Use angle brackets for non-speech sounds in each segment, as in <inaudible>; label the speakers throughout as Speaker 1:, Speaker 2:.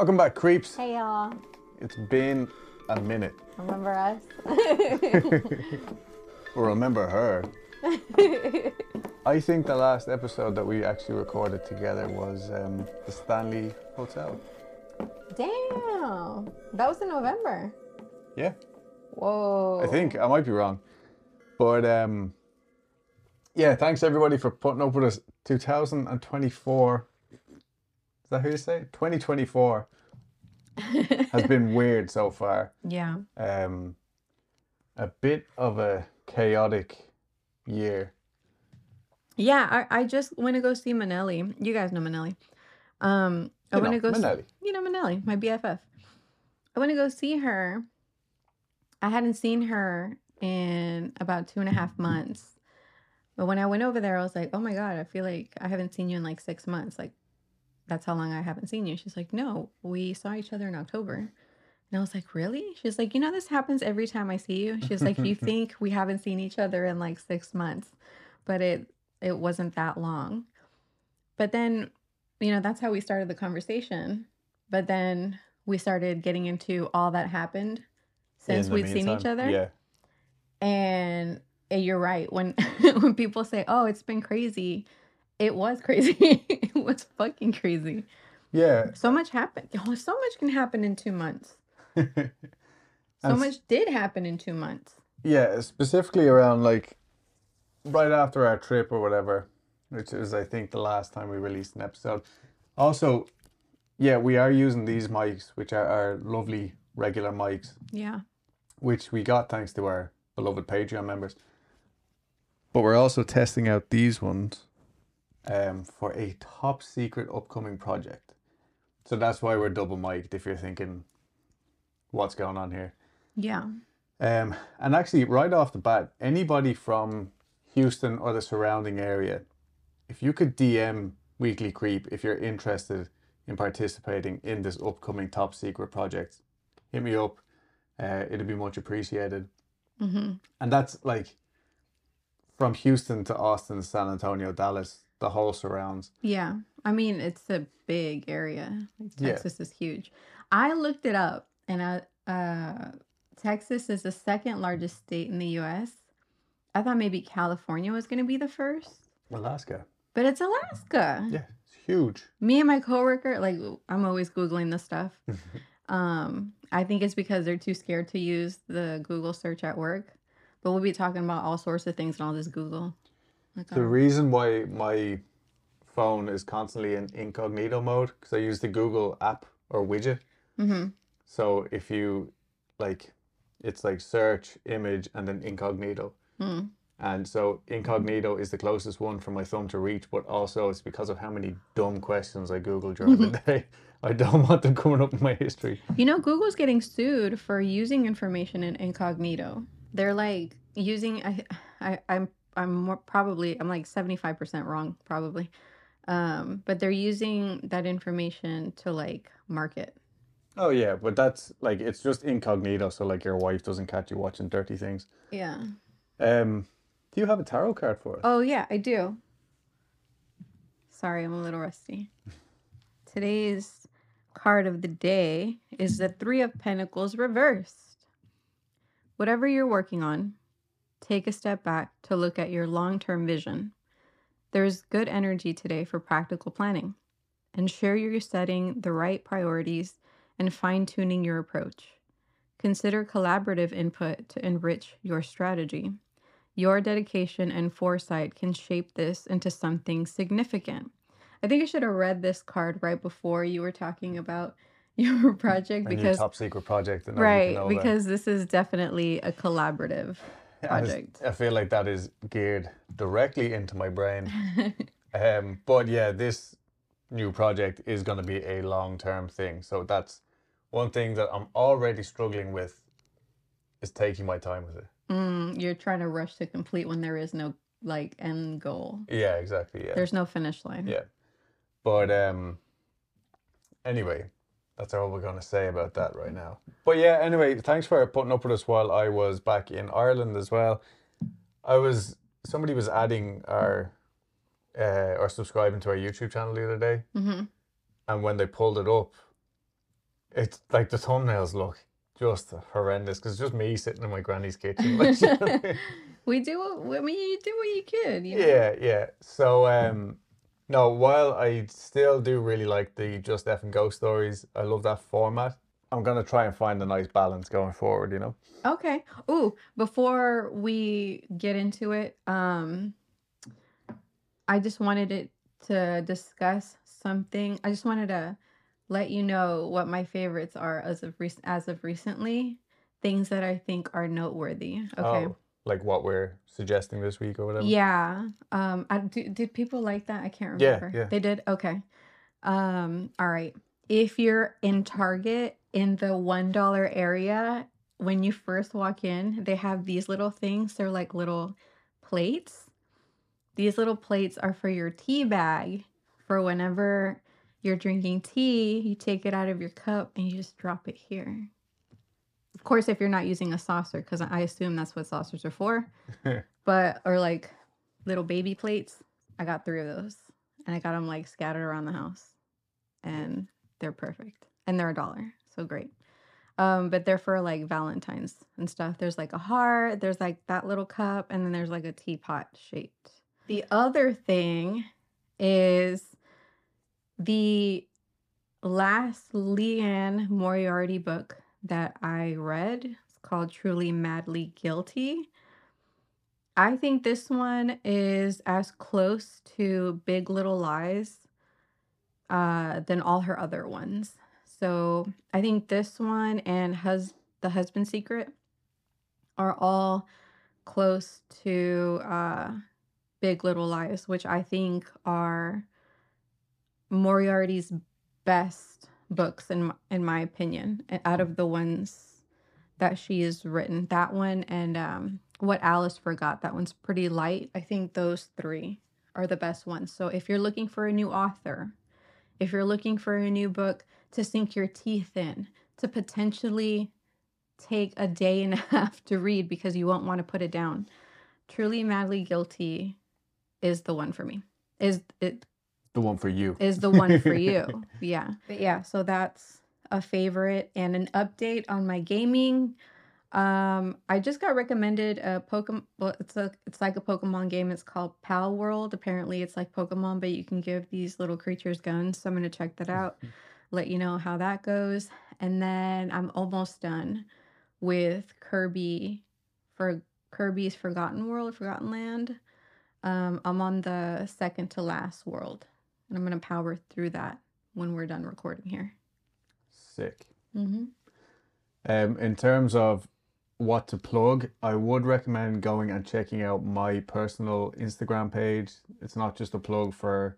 Speaker 1: Welcome back, creeps.
Speaker 2: Hey y'all,
Speaker 1: It's been a minute.
Speaker 2: remember us? <laughs>
Speaker 1: Well, remember her. <laughs> I think the last episode that we actually recorded together was um, the Stanley Hotel.
Speaker 2: Damn, that was in November.
Speaker 1: Yeah,
Speaker 2: Whoa.
Speaker 1: I think I might be wrong, but um, yeah. Thanks everybody for putting up with us. 2024. Is that who you say? 2024 has been weird so far. <laughs>
Speaker 2: Yeah.
Speaker 1: um, a bit of a chaotic year.
Speaker 2: Yeah, I, I just went to go see Manelli. You guys know Manelli. Um, I went to go. see- you know Manelli, my BFF. I went to go see her. I hadn't seen her in about two and a half months. But when I went over there, I was like, oh my God, I feel like I haven't seen you in like six months. Like, that's how long I haven't seen you. She's like, no, we saw each other in October. And I was like, really? She's like, you know, this happens every time I see you. She's like, you <laughs> think we haven't seen each other in like six months, but it it wasn't that long. But then, you know, that's how we started the conversation. But then we started getting into all that happened since we'd seen each other.
Speaker 1: Yeah,
Speaker 2: And you're right. When <laughs> when people say, "Oh, it's been crazy," it was crazy. <laughs> was fucking crazy.
Speaker 1: yeah.
Speaker 2: So much happened. <laughs> Oh, so much can happen in two months. <laughs> So much did happen in two months.
Speaker 1: Yeah, specifically around like right after our trip or whatever, which is I think the last time we released an episode. Also, yeah, we are using these mics, which are our lovely regular mics,
Speaker 2: Yeah.
Speaker 1: which we got thanks to our beloved Patreon members. But we're also testing out these ones um, for a top secret upcoming project. So that's why we're double mic'd if you're thinking, what's going on here?
Speaker 2: Yeah.
Speaker 1: Um, and actually, right off the bat, anybody from Houston or the surrounding area, if you could DM Weekly Creep if you're interested in participating in this upcoming top secret project, hit me up. Uh, it'd be much appreciated.
Speaker 2: Mm-hmm.
Speaker 1: And that's like from Houston to Austin, San Antonio, Dallas, the whole surrounds.
Speaker 2: Yeah. I mean, it's a big area. Like,
Speaker 1: Yeah.
Speaker 2: Texas is huge. I looked it up and I, uh, Texas is the second largest state in the US. I thought maybe California was going to be the first,
Speaker 1: Alaska.
Speaker 2: but it's Alaska.
Speaker 1: Yeah, it's huge.
Speaker 2: Me and my coworker, like, I'm always Googling this stuff. <laughs> um, I think it's because they're too scared to use the Google search at work. But we'll be talking about all sorts of things and I'll just Google. Like,
Speaker 1: The reason why my phone is constantly in incognito mode because I use the Google app or widget.
Speaker 2: mhm.
Speaker 1: So if you like, it's like search, image, and then incognito.
Speaker 2: Mm.
Speaker 1: And so incognito is the closest one for my thumb to reach, but also it's because of how many dumb questions I Google during the <laughs> day. I don't want them coming up in my history.
Speaker 2: You know, Google's getting sued for using information in incognito. They're like using. I, I, I'm, I'm more probably. I'm like seventy five percent wrong, probably. Um, but they're using that information to like market.
Speaker 1: Oh yeah, but that's like it's just incognito, so like your wife doesn't catch you watching dirty things.
Speaker 2: Yeah.
Speaker 1: Um, do you have a tarot card for us?
Speaker 2: Oh yeah, I do. Sorry, I'm a little rusty. Today's card of the day is the Three of Pentacles reversed. Whatever you're working on, take a step back to look at your long term vision. There's good energy today for practical planning. Ensure you're setting the right priorities and fine tuning your approach. Consider collaborative input to enrich your strategy. Your dedication and foresight can shape this into something significant. I think I should have read this card right before you were talking about <laughs> your project
Speaker 1: And your
Speaker 2: because
Speaker 1: top secret project, that
Speaker 2: right because this is definitely a collaborative <laughs> project.
Speaker 1: I feel like that is geared directly into my brain. <laughs> um, but yeah, this new project is going to be a long term thing. So that's one thing that I'm already struggling with is taking my time with it.
Speaker 2: Mm, you're trying to rush to complete when there is no like end goal.
Speaker 1: Yeah, exactly. Yeah.
Speaker 2: There's no finish line.
Speaker 1: Yeah. But um anyway, that's all we're gonna say about that right now. But yeah, anyway, thanks for putting up with us while I was back in Ireland as well. I was somebody was adding our uh or subscribing to our YouTube channel the other day
Speaker 2: hmm
Speaker 1: and when they pulled it up It's like the thumbnails look just horrendous because it's just me sitting in my granny's kitchen. <laughs> Like, you know what I mean?
Speaker 2: we do. what- I mean, you do what you could. You know?
Speaker 1: yeah, yeah. So, um, no, while I still do really like the Just F and Go stories, I love that format. I'm gonna try and find a nice balance going forward. You know.
Speaker 2: Okay. Ooh, before we get into it, um, I just wanted it to discuss something. I just wanted to let you know what my favorites are as of rec- as of recently. Things that I think are noteworthy. Okay.
Speaker 1: Oh, like what we're suggesting this week or whatever.
Speaker 2: Yeah. Um. I, do, did people like that? I can't remember.
Speaker 1: Yeah, yeah.
Speaker 2: They did. Okay. Um. All right. If you're in Target in the one dollar area, when you first walk in, they have these little things. They're like little plates. These little plates are for your tea bag. For whenever you're drinking tea, you take it out of your cup and you just drop it here. Of course, if you're not using a saucer, because I assume that's what saucers are for <laughs> but or like little baby plates. I got three of those, and I got them like scattered around the house, and they're perfect, and they're a dollar, so great. Um, but they're for like Valentine's and stuff. There's like a heart, there's like that little cup, and then there's like a teapot shaped. The other thing is the last Liane Moriarty book that I read. It's called Truly Madly Guilty. I think this one is as close to Big Little Lies uh, than all her other ones. So I think this one and hus- The Husband Secret are all close to uh, Big Little Lies, which I think are Moriarty's best books in in my opinion out of the ones that she has written. That one and um, What Alice Forgot. That one's pretty light. I think those three are the best ones. So if you're looking for a new author, if you're looking for a new book to sink your teeth in, to potentially take a day and a <laughs> half to read because you won't want to put it down, Truly Madly Guilty is the one for me. Is it
Speaker 1: The one for you.
Speaker 2: is the one for <laughs> you. yeah. But yeah, so that's a favorite and an update on my gaming. Um, I just got recommended a Pokemon. Well, it's a it's like a Pokemon game. It's called Palworld. Apparently, it's like Pokemon, but you can give these little creatures guns. So I'm gonna check that out. <laughs> Let you know how that goes. And then I'm almost done with Kirby for Kirby's Forgotten World, Forgotten Land. Um, I'm on the second to last world, and I'm gonna power through that when we're done recording here.
Speaker 1: Sick.
Speaker 2: Mm-hmm.
Speaker 1: Um, in terms of what to plug, I would recommend going and checking out my personal Instagram page. It's not just a plug for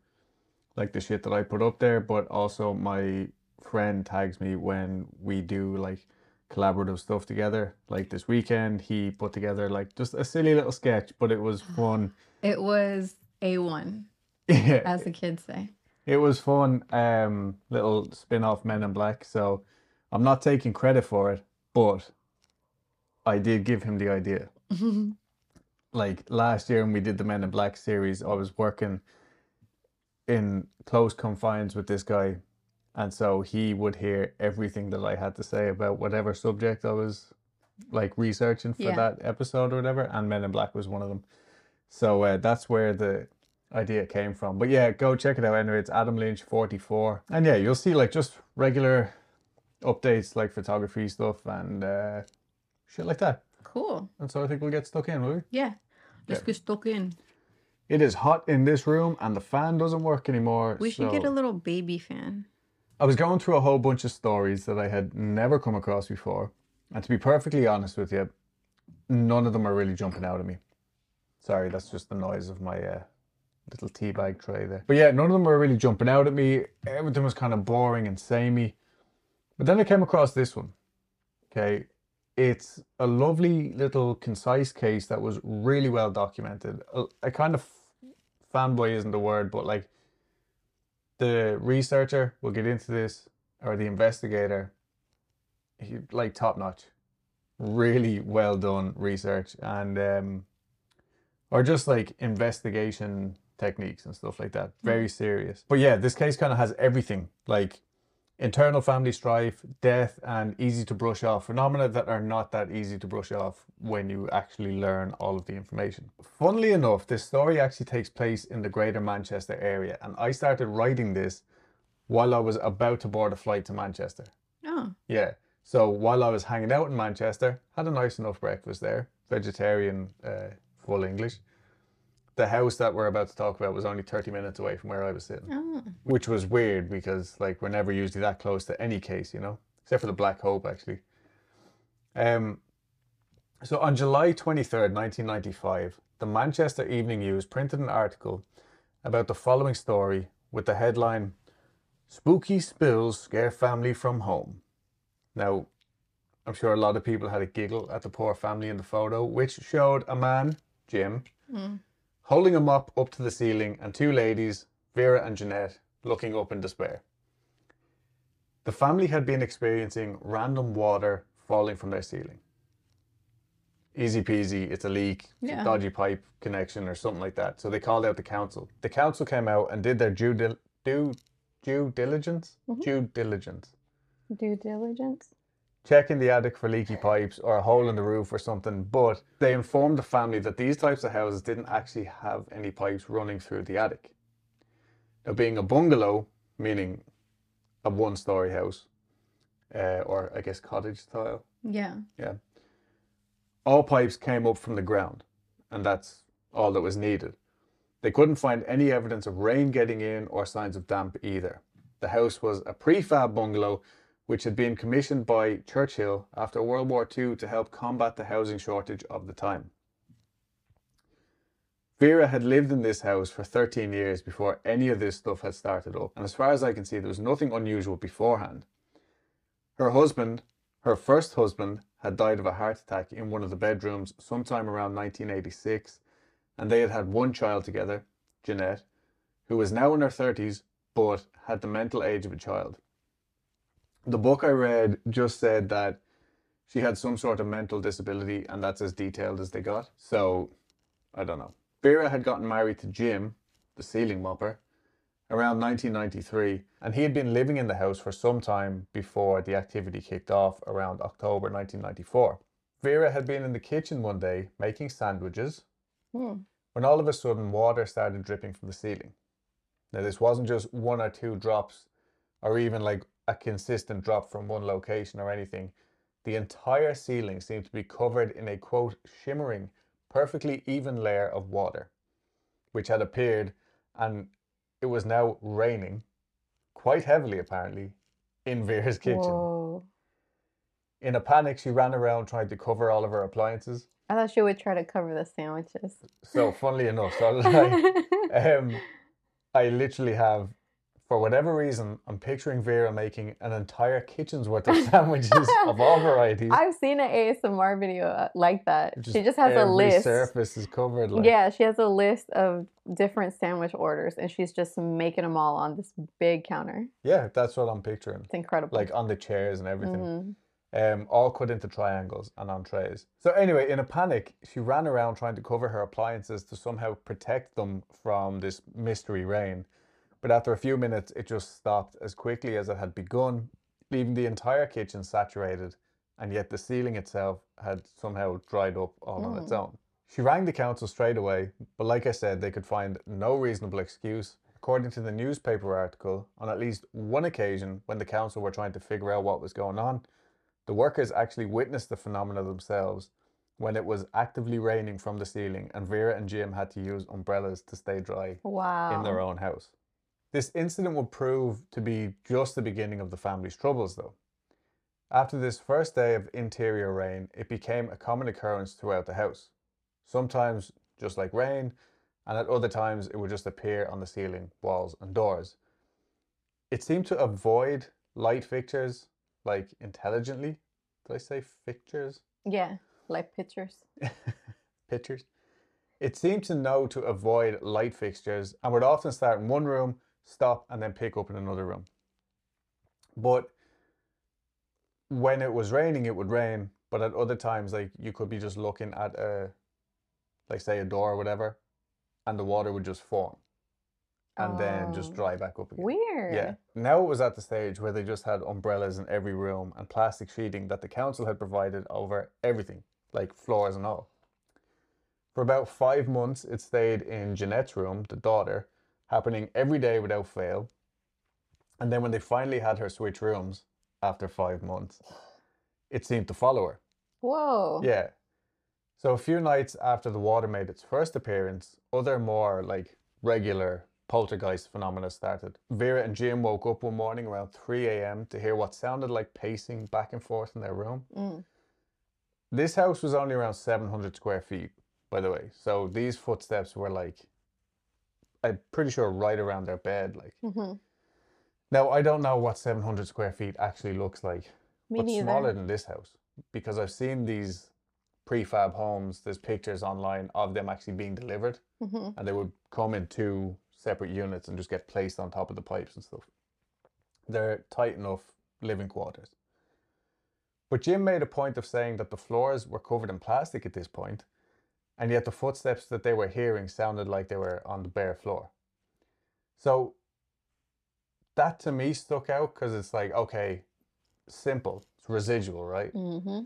Speaker 1: like the shit that I put up there, but also my friend tags me when we do like collaborative stuff together. Like this weekend, he put together like just a silly little sketch, but it was fun.
Speaker 2: It was a one,
Speaker 1: Yeah, <laughs>
Speaker 2: as the kids say.
Speaker 1: it was fun. Um, little spin off Men in Black. So I'm not taking credit for it, but I did give him the idea. <laughs> like last year when we did the Men in Black series, I was working in close confines with this guy, and so he would hear everything that I had to say about whatever subject I was like researching for
Speaker 2: Yeah.
Speaker 1: that episode or whatever, and Men in Black was one of them. So uh, that's where the idea came from. But yeah, go check it out anyway. It's Adam Lynch forty four, and yeah, you'll see like just regular updates like photography stuff and uh, shit like that.
Speaker 2: cool.
Speaker 1: And so I think we'll get stuck in, will we?
Speaker 2: Yeah. Just
Speaker 1: Yeah.
Speaker 2: get stuck in.
Speaker 1: It is hot in this room and the fan doesn't work anymore.
Speaker 2: We should get a little baby fan.
Speaker 1: I was going through a whole bunch of stories that I had never come across before. And to be perfectly honest with you, none of them are really jumping out at me. Sorry, that's just the noise of my uh, little tea bag tray there. But yeah, none of them were really jumping out at me. Everything was kind of boring and samey. But then I came across this one. Okay. It's a lovely little concise case that was really well documented. A, a kind of fanboy isn't the word, but like the researcher will get into this or the investigator he, like top notch really well done research and um or just like investigation techniques and stuff like that very serious but yeah this case kind of has everything like internal family strife, death, and easy to brush off phenomena that are not that easy to brush off when you actually learn all of the information. Funnily enough, this story actually takes place in the greater Manchester area, and I started writing this while I was about to board a flight to Manchester.
Speaker 2: Oh,
Speaker 1: Yeah. So while I was hanging out in Manchester, had a nice enough breakfast there, vegetarian, uh, full English. The house that we're about to talk about was only 30 minutes away from where I was sitting,
Speaker 2: oh.
Speaker 1: which was weird because like we're never usually that close to any case, you know, except for the Black Hope actually. Um, so on July 23rd, 1995, the Manchester Evening News printed an article about the following story with the headline Spooky Spills Scare Family from Home. Now, I'm sure a lot of people had a giggle at the poor family in the photo, which showed a man, Jim,
Speaker 2: Mm.
Speaker 1: Holding a mop up to the ceiling and two ladies, Vera and Jeanette, looking up in despair. The family had been experiencing random water falling from their ceiling. Easy peasy, it's a leak, it's a
Speaker 2: Yeah.
Speaker 1: dodgy pipe connection or something like that. So they called out the council. The council came out and did their due, dil- due, due diligence? Mm-hmm. Due diligence.
Speaker 2: Due diligence.
Speaker 1: Checking the attic for leaky pipes or a hole in the roof or something, but they informed the family that these types of houses didn't actually have any pipes running through the attic. Now, being a bungalow, meaning a one story house, uh, or I guess cottage style,
Speaker 2: Yeah.
Speaker 1: all pipes came up from the ground, and that's all that was needed. They couldn't find any evidence of rain getting in or signs of damp either. The house was a prefab bungalow which had been commissioned by Churchill after World War II to help combat the housing shortage of the time. Vera had lived in this house for 13 years before any of this stuff had started up, and as far as I can see, there was nothing unusual beforehand. Her husband, her first husband, had died of a heart attack in one of the bedrooms sometime around 1986, and they had had one child together, Jeanette, who was now in her 30s but had the mental age of a child. The book I read just said that she had some sort of mental disability, and that's as detailed as they got. So, I don't know. Vera had gotten married to Jim, the ceiling mopper, around 1993, and he had been living in the house for some time before the activity kicked off around October 1994. Vera had been in the kitchen one day making sandwiches
Speaker 2: Hmm.
Speaker 1: when all of a sudden water started dripping from the ceiling. Now, this wasn't just one or two drops or even like a consistent drop from one location or anything. The entire ceiling seemed to be covered in a quote, shimmering, perfectly even layer of water, which had appeared and it was now raining quite heavily, apparently, in Vera's kitchen.
Speaker 2: Whoa.
Speaker 1: In a panic, she ran around trying to cover all of her appliances.
Speaker 2: I thought she would try to cover the sandwiches.
Speaker 1: So, funnily enough, so <laughs> I. um, I literally have, for whatever reason, I'm picturing Vera making an entire kitchen's worth of <laughs> sandwiches of all varieties.
Speaker 2: I've seen an ASMR video uh, like that. she just has a list.
Speaker 1: surface is covered. Like,
Speaker 2: Yeah, she has a list of different sandwich orders and she's just making them all on this big counter.
Speaker 1: yeah, that's what I'm picturing.
Speaker 2: It's incredible.
Speaker 1: Like on the chairs and everything.
Speaker 2: Mhm.
Speaker 1: um, all cut into triangles and on trays. So anyway, in a panic, she ran around trying to cover her appliances to somehow protect them from this mystery rain. But after a few minutes, it just stopped as quickly as it had begun, leaving the entire kitchen saturated, and yet the ceiling itself had somehow dried up all on its mm. own. She rang the council straight away, but like I said, they could find no reasonable excuse. According to the newspaper article, on at least one occasion when the council were trying to figure out what was going on, the workers actually witnessed the phenomena themselves when it was actively raining from the ceiling and Vera and Jim had to use umbrellas to stay dry
Speaker 2: Wow.
Speaker 1: in their own house. This incident would prove to be just the beginning of the family's troubles, though. After this first day of interior rain, it became a common occurrence throughout the house. Sometimes just like rain, and at other times it would just appear on the ceiling, walls, and doors. It seemed to avoid light fixtures like intelligently. Did I say fixtures?
Speaker 2: Yeah, like pictures. <laughs>
Speaker 1: pictures. It seemed to know to avoid light fixtures and would often start in one room, stop, and then pick up in another room. But when it was raining, it would rain. But at other times, like you could be just looking at a, like say a door or whatever, and the water would just form. and then just
Speaker 2: Oh.
Speaker 1: dry back up again.
Speaker 2: Weird.
Speaker 1: Yeah. Now it was at the stage where they just had umbrellas in every room and plastic sheeting that the council had provided over everything, like floors and all. For about five months, it stayed in Jeanette's room, the daughter, happening every day without fail. And then when they finally had her switch rooms after five months, it seemed to follow her.
Speaker 2: Whoa.
Speaker 1: Yeah. So a few nights after the water made its first appearance, other more like regular poltergeist phenomena started. Vera and Jim woke up one morning around 3 a.m. to hear what sounded like pacing back and forth in their room.
Speaker 2: Mm.
Speaker 1: This house was only around 700 square feet, by the way. So these footsteps were like, I'm pretty sure right around their bed. Like
Speaker 2: hmm
Speaker 1: now, I don't know what 700 square feet actually looks like
Speaker 2: Me
Speaker 1: but
Speaker 2: neither.
Speaker 1: smaller than this house because I've seen these prefab homes. There's pictures online of them actually being delivered,
Speaker 2: hmm
Speaker 1: and they would come in two separate units and just get placed on top of the pipes and stuff. They're tight enough living quarters. But Jim made a point of saying that the floors were covered in plastic at this point, and yet the footsteps that they were hearing sounded like they were on the bare floor. So that to me stuck out because it's like, okay, simple, it's residual, right?
Speaker 2: hmm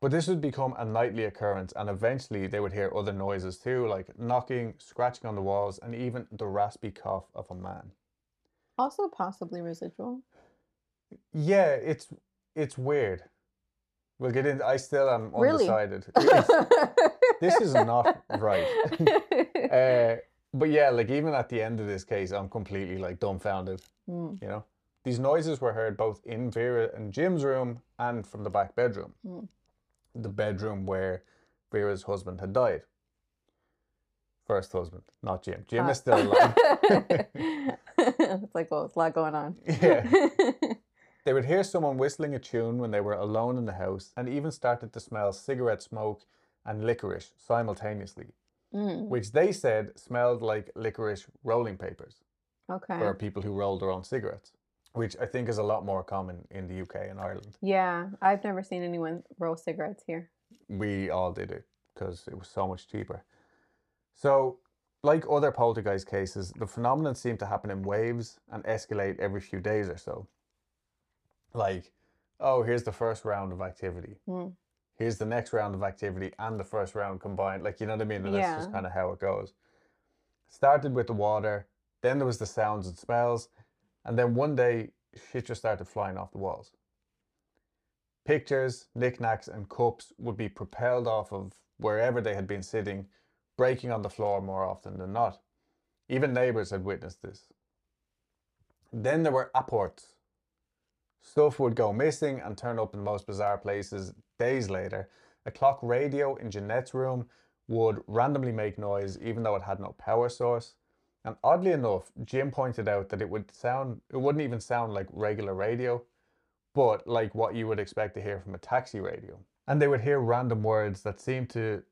Speaker 1: But this would become a nightly occurrence, and eventually they would hear other noises too, like knocking, scratching on the walls, and even the raspy cough of a man.
Speaker 2: Also, possibly residual.
Speaker 1: Yeah, it's it's weird. We'll get in. I still am
Speaker 2: Really?
Speaker 1: undecided. It's- <laughs> this is not right. <laughs> uh, but yeah, like even at the end of this case, I'm completely like dumbfounded.
Speaker 2: Mm.
Speaker 1: You know, these noises were heard both in Vera and Jim's room and from the back bedroom,
Speaker 2: Mm.
Speaker 1: the bedroom where Vera's husband had died. First husband, not Jim. Jim
Speaker 2: Ah.
Speaker 1: is still alive. <laughs>
Speaker 2: it's like, well, it's a lot going on.
Speaker 1: Yeah. They would hear someone whistling a tune when they were alone in the house and even started to smell cigarette smoke and licorice simultaneously,
Speaker 2: Mm,
Speaker 1: which they said smelled like licorice rolling papers
Speaker 2: okay.
Speaker 1: for people who rolled their own cigarettes, which I think is a lot more common in the UK and Ireland.
Speaker 2: Yeah, I've never seen anyone roll cigarettes here.
Speaker 1: We all did it because it was so much cheaper. So, like other poltergeist cases, the phenomenon seemed to happen in waves and escalate every few days or so. Like, oh, here's the first round of activity.
Speaker 2: Mm.
Speaker 1: Here's the next round of activity and the first round combined. Like, you know what I mean? And that's just kind of how it goes. Started with the water, then there was the sounds and smells, and then one day shit just started flying off the walls. Pictures, knickknacks, and cups would be propelled off of wherever they had been sitting, breaking on the floor more often than not. Even neighbours had witnessed this. Then there were apports. Stuff would go missing and turn up in the most bizarre places days later. A clock radio in Jeanette's room would randomly make noise even though it had no power source. And oddly enough, Jim pointed out that it would sound it wouldn't even sound like regular radio, but like what you would expect to hear from a taxi radio. And they would hear random words that seemed to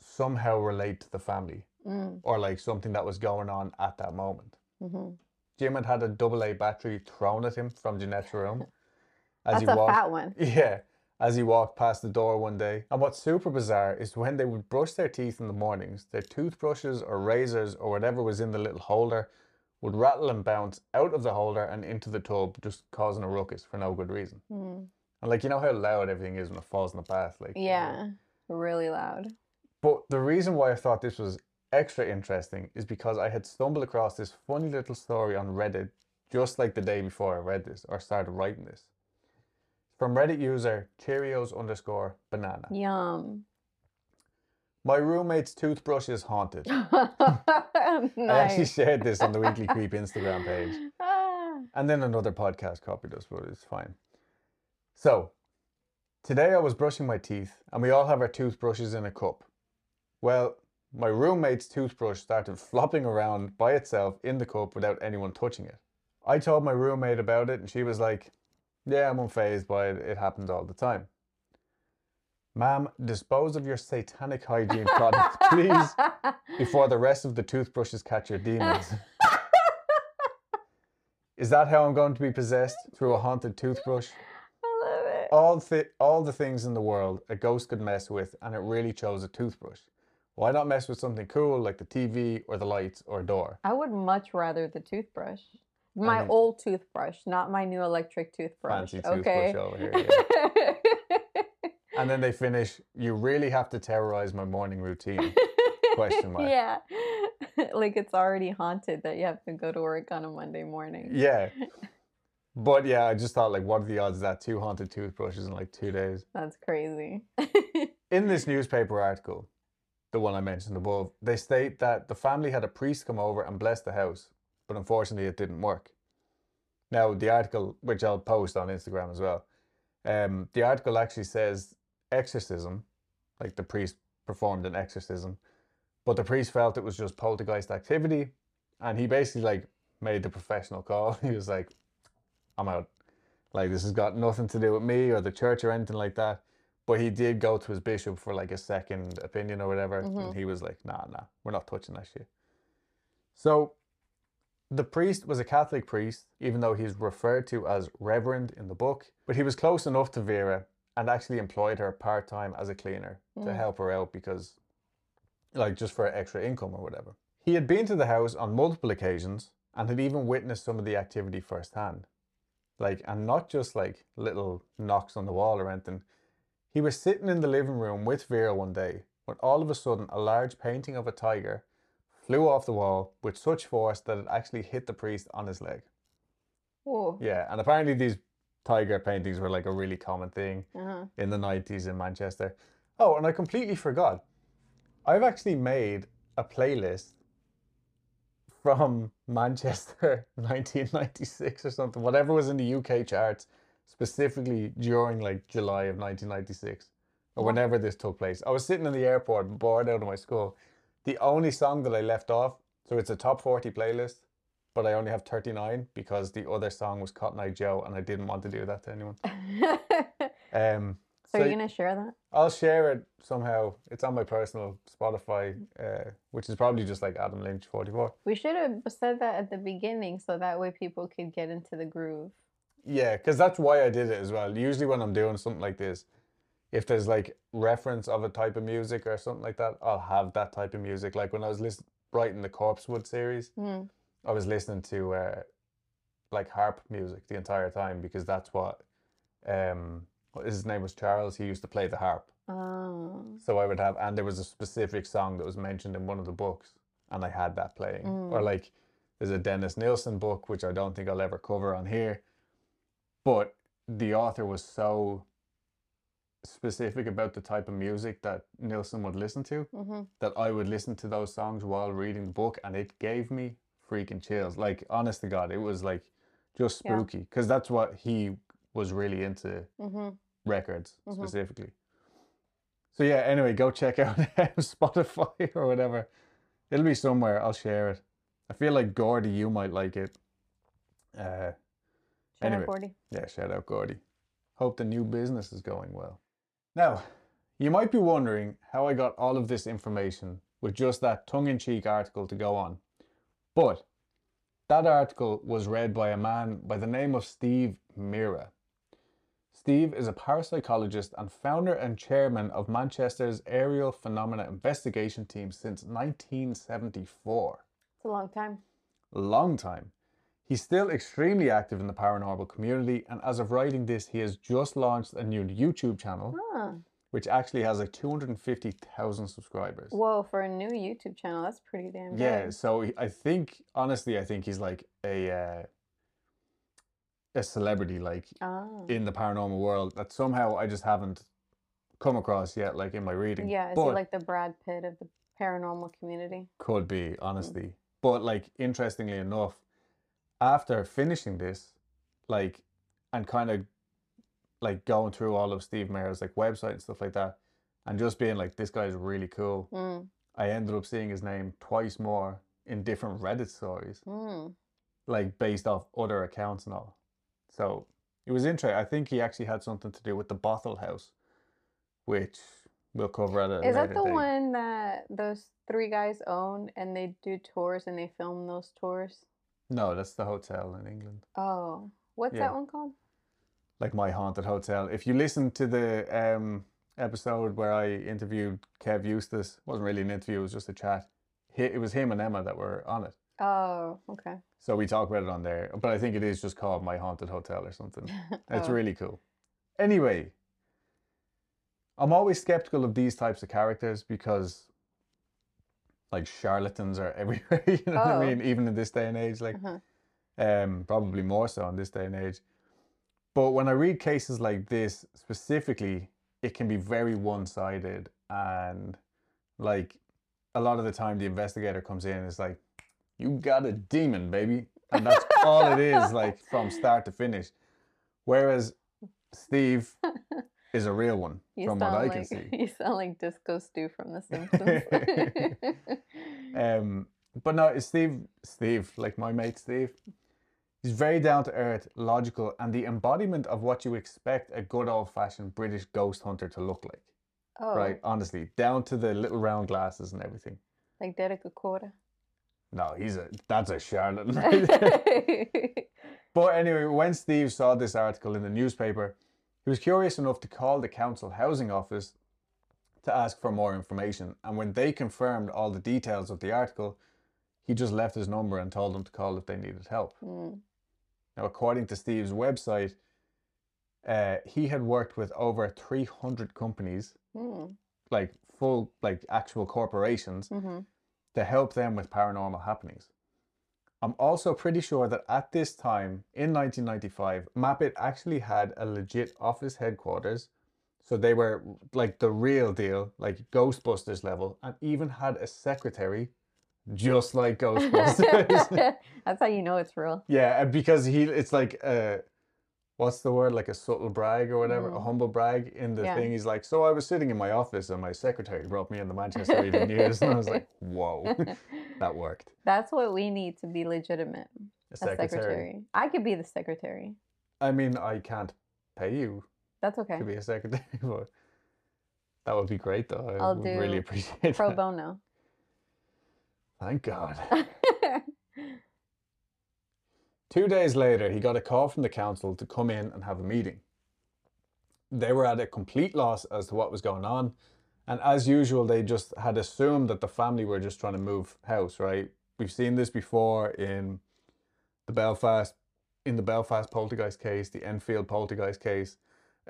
Speaker 1: somehow relate to the family
Speaker 2: Mm,
Speaker 1: or like something that was going on at that moment.
Speaker 2: hmm
Speaker 1: Jim had had a double A battery thrown at him from Jeanette's room <laughs> as
Speaker 2: That's
Speaker 1: he
Speaker 2: a
Speaker 1: walked.
Speaker 2: fat one. <laughs>
Speaker 1: Yeah, as he walked past the door one day. And what's super bizarre is when they would brush their teeth in the mornings, their toothbrushes or razors or whatever was in the little holder would rattle and bounce out of the holder and into the tub, just causing a ruckus for no good reason.
Speaker 2: Mm.
Speaker 1: And like you know how loud everything is when it falls in the bath, like
Speaker 2: Yeah, really loud.
Speaker 1: But the reason why I thought this was extra interesting is because I had stumbled across this funny little story on Reddit just like the day before I read this or started writing this. From Reddit user Cheerios underscore banana.
Speaker 2: Yum.
Speaker 1: My roommate's toothbrush is haunted. nice. <laughs> I actually shared this on the Weekly Creep Instagram page. <laughs>
Speaker 2: Ah.
Speaker 1: And then another podcast copied us, but it's fine. So, today I was brushing my teeth, and we all have our toothbrushes in a cup. Well, my roommate's toothbrush started flopping around by itself in the cup without anyone touching it. I told my roommate about it, and she was like, Yeah, I'm unfazed by it. It happens all the time. Ma'am, dispose of your satanic hygiene product, please, <laughs> before the rest of the toothbrushes catch your demons. Is that how I'm going to be possessed through a haunted toothbrush?
Speaker 2: I love it.
Speaker 1: All, th- all the things in the world a ghost could mess with, and it really chose a toothbrush. Why not mess with something cool like the TV or the lights or door?
Speaker 2: I would much rather the toothbrush. My
Speaker 1: mean-
Speaker 2: old toothbrush, not my new electric toothbrush.
Speaker 1: Fancy
Speaker 2: okay.
Speaker 1: toothbrush over here. yeah. <laughs> and then they finish, you really have to terrorize my morning routine. <laughs> Question mark.
Speaker 2: Yeah. <laughs> like it's already haunted that you have to go to work on a Monday morning.
Speaker 1: Yeah. But yeah, I just thought like what are the odds of that two haunted toothbrushes in like two days?
Speaker 2: That's crazy.
Speaker 1: In this newspaper article, the one I mentioned above, they state that the family had a priest come over and bless the house, but unfortunately it didn't work. Now, the article, which I'll post on Instagram as well, um, the article actually says exorcism, like the priest performed an exorcism, but the priest felt it was just poltergeist activity, and he basically like made the professional call. <laughs> He was like, "I'm out. Like this has got nothing to do with me or the church or anything like that." But he did go to his bishop for like a second opinion or whatever, and
Speaker 2: Mhm.
Speaker 1: he was like, "Nah, nah, we're not touching that shit." So, the priest was a Catholic priest, even though he's referred to as Reverend in the book. But he was close enough to Vera and actually employed her part time as a cleaner to
Speaker 2: Mm.
Speaker 1: help her out because, like, just for extra income or whatever. He had been to the house on multiple occasions and had even witnessed some of the activity firsthand. Like, and not just like little knocks on the wall or anything. He was sitting in the living room with Vera one day when all of a sudden a large painting of a tiger flew off the wall with such force that it actually hit the priest on his leg.
Speaker 2: Oh.
Speaker 1: Yeah, and apparently these tiger paintings were like a really common thing
Speaker 2: Uh-huh.
Speaker 1: in the 90s in Manchester. Oh, and I completely forgot. I've actually made a playlist from <laughs> Manchester <laughs> 1996 or something, whatever was in the UK charts, specifically during like July of 1996 or whenever this took place. I was sitting in the airport, bored out of my school. The only song that I left off, so it's a top 40 playlist, but I only have 39 because the other song was Cotton Eye Joe and I didn't want to do that to anyone. <laughs> Um,
Speaker 2: so you're gonna share that?
Speaker 1: I'll share it somehow. It's on my personal Spotify, uh, which is probably just like Adam Lynch 44.
Speaker 2: We should have said that at the beginning so that way people could get into the groove.
Speaker 1: Yeah, because that's why I did it as well. Usually when I'm doing something like this, if there's like reference of a type of music or something like that, I'll have that type of music. Like when I was listen- writing the Corpsewood series,
Speaker 2: Mm.
Speaker 1: I was listening to uh, like harp music the entire time because that's what um his name was Charles. He used to play the harp.
Speaker 2: Oh.
Speaker 1: So I would have, and there was a specific song that was mentioned in one of the books, and I had that playing. Or
Speaker 2: Mm.
Speaker 1: like, there's a Dennis Nilsen book, which I don't think I'll ever cover on here, but the author was so specific about the type of music that Nilsen would listen to
Speaker 2: hmm
Speaker 1: that I would listen to those songs while reading the book, and it gave me freaking chills. Like, honest to God, it was like just spooky because that's what he was really into
Speaker 2: hmm
Speaker 1: records
Speaker 2: Mhm.
Speaker 1: specifically. So yeah, anyway, go check <laughs> out Spotify or whatever. It'll be somewhere. I'll share it. I feel like Gordy, you might like it. Uh,
Speaker 2: Shout
Speaker 1: Anyway.
Speaker 2: out 40.
Speaker 1: yeah, shout out Gordy. Hope the new business is going well. Now, you might be wondering how I got all of this information with just that tongue-in-cheek article to go on. But that article was read by a man by the name of Steve Mera. Steve is a parapsychologist and founder and chairman of Manchester's Aerial Phenomena Investigation Team since 1974
Speaker 2: It's a long time.
Speaker 1: long time. He's still extremely active in the paranormal community, and as of writing this, he has just launched a new YouTube channel,
Speaker 2: Ah.
Speaker 1: which actually has like 250,000 subscribers.
Speaker 2: Whoa, for a new YouTube channel, that's pretty damn
Speaker 1: Yeah, so I think, honestly, I think he's like a uh, a celebrity, like
Speaker 2: Ah.
Speaker 1: in the paranormal world that somehow I just haven't come across yet, like in my reading.
Speaker 2: Yeah, is
Speaker 1: but
Speaker 2: he like the Brad Pitt of the paranormal community?
Speaker 1: could be honestly but like interestingly enough after finishing this like and kind of like going through all of Steve Mera's like website and stuff like that and just being like this guy's really cool
Speaker 2: Mm.
Speaker 1: i ended up seeing his name twice more in different reddit stories
Speaker 2: Mm.
Speaker 1: like based off other accounts and all so it was interesting i think he actually had something to do with the bothell house which we'll cover at a
Speaker 2: Is that the
Speaker 1: date.
Speaker 2: one that those three guys own and they do tours and they film those tours?
Speaker 1: No that's the hotel in england
Speaker 2: Oh, what's
Speaker 1: Yeah.
Speaker 2: that one called?
Speaker 1: like my haunted hotel. If you listen to the um episode where I interviewed Kev Eustace. It wasn't really an interview, it was just a chat. It was him and Emma that were on it.
Speaker 2: Oh, okay.
Speaker 1: So we talk about it on there. But I think it is just called My Haunted Hotel or something. <laughs> It's
Speaker 2: Oh.
Speaker 1: really cool. Anyway, I'm always skeptical of these types of characters because like charlatans are <laughs> everywhere, you know what
Speaker 2: Oh.
Speaker 1: I mean? Even in this day and age, like
Speaker 2: Uh-huh.
Speaker 1: um probably more so in this day and age. But when I read cases like this specifically, it can be very one-sided and like a lot of the time the investigator comes in and is like, You got a demon, baby. And that's all it is, like from start to finish. Whereas Steve <laughs> is a real one,
Speaker 2: You
Speaker 1: from what I
Speaker 2: like
Speaker 1: can see. <laughs>
Speaker 2: you sound like Disco Stew from The <laughs> Simpsons.
Speaker 1: Um, but no, Steve, Steve, like my mate Steve, he's very down to earth, logical, and the embodiment of what you expect a good old fashioned British ghost hunter to look like.
Speaker 2: oh,
Speaker 1: Right, honestly, down to the little round glasses and everything.
Speaker 2: like Derek Acorah.
Speaker 1: No, he's a that's a charlatan. right. <laughs> But anyway, when Steve saw this article in the newspaper, he was curious enough to call the council housing office to ask for more information. And when they confirmed all the details of the article, he just left his number and told them to call if they needed help.
Speaker 2: Mm.
Speaker 1: Now, according to Steve's website, uh, he had worked with over 300 companies,
Speaker 2: Mm.
Speaker 1: like full, like actual corporations,
Speaker 2: hmm
Speaker 1: to help them with paranormal happenings. I'm also pretty sure that at this time in 1995, MAPIT actually had a legit office headquarters. So they were like the real deal, like Ghostbusters level, and even had a secretary just like <laughs> Ghostbusters. <laughs>
Speaker 2: That's how you know it's real.
Speaker 1: yeah, because he, it's like, uh, what's the word? Like a subtle brag or whatever, a
Speaker 2: Mm.
Speaker 1: humble brag in the
Speaker 2: Yeah.
Speaker 1: thing. He's like, so I was sitting in my office and my secretary brought me in the Manchester Evening News. <laughs> And I was like, whoa, that worked.
Speaker 2: That's what we need to be legitimate.
Speaker 1: A
Speaker 2: A
Speaker 1: secretary.
Speaker 2: secretary. I could be the secretary.
Speaker 1: I mean, I can't pay you
Speaker 2: That's okay.
Speaker 1: to be a secretary, <laughs> but that would be great, though. I
Speaker 2: I'll
Speaker 1: would really
Speaker 2: do
Speaker 1: appreciate
Speaker 2: Pro
Speaker 1: that.
Speaker 2: bono.
Speaker 1: Thank God. <laughs> Two days later, he got a call from the council to come in and have a meeting. They were at a complete loss as to what was going on, and as usual, they just had assumed that the family were just trying to move house. Right? We've seen this before in the Belfast, in the Belfast poltergeist case, the Enfield poltergeist case,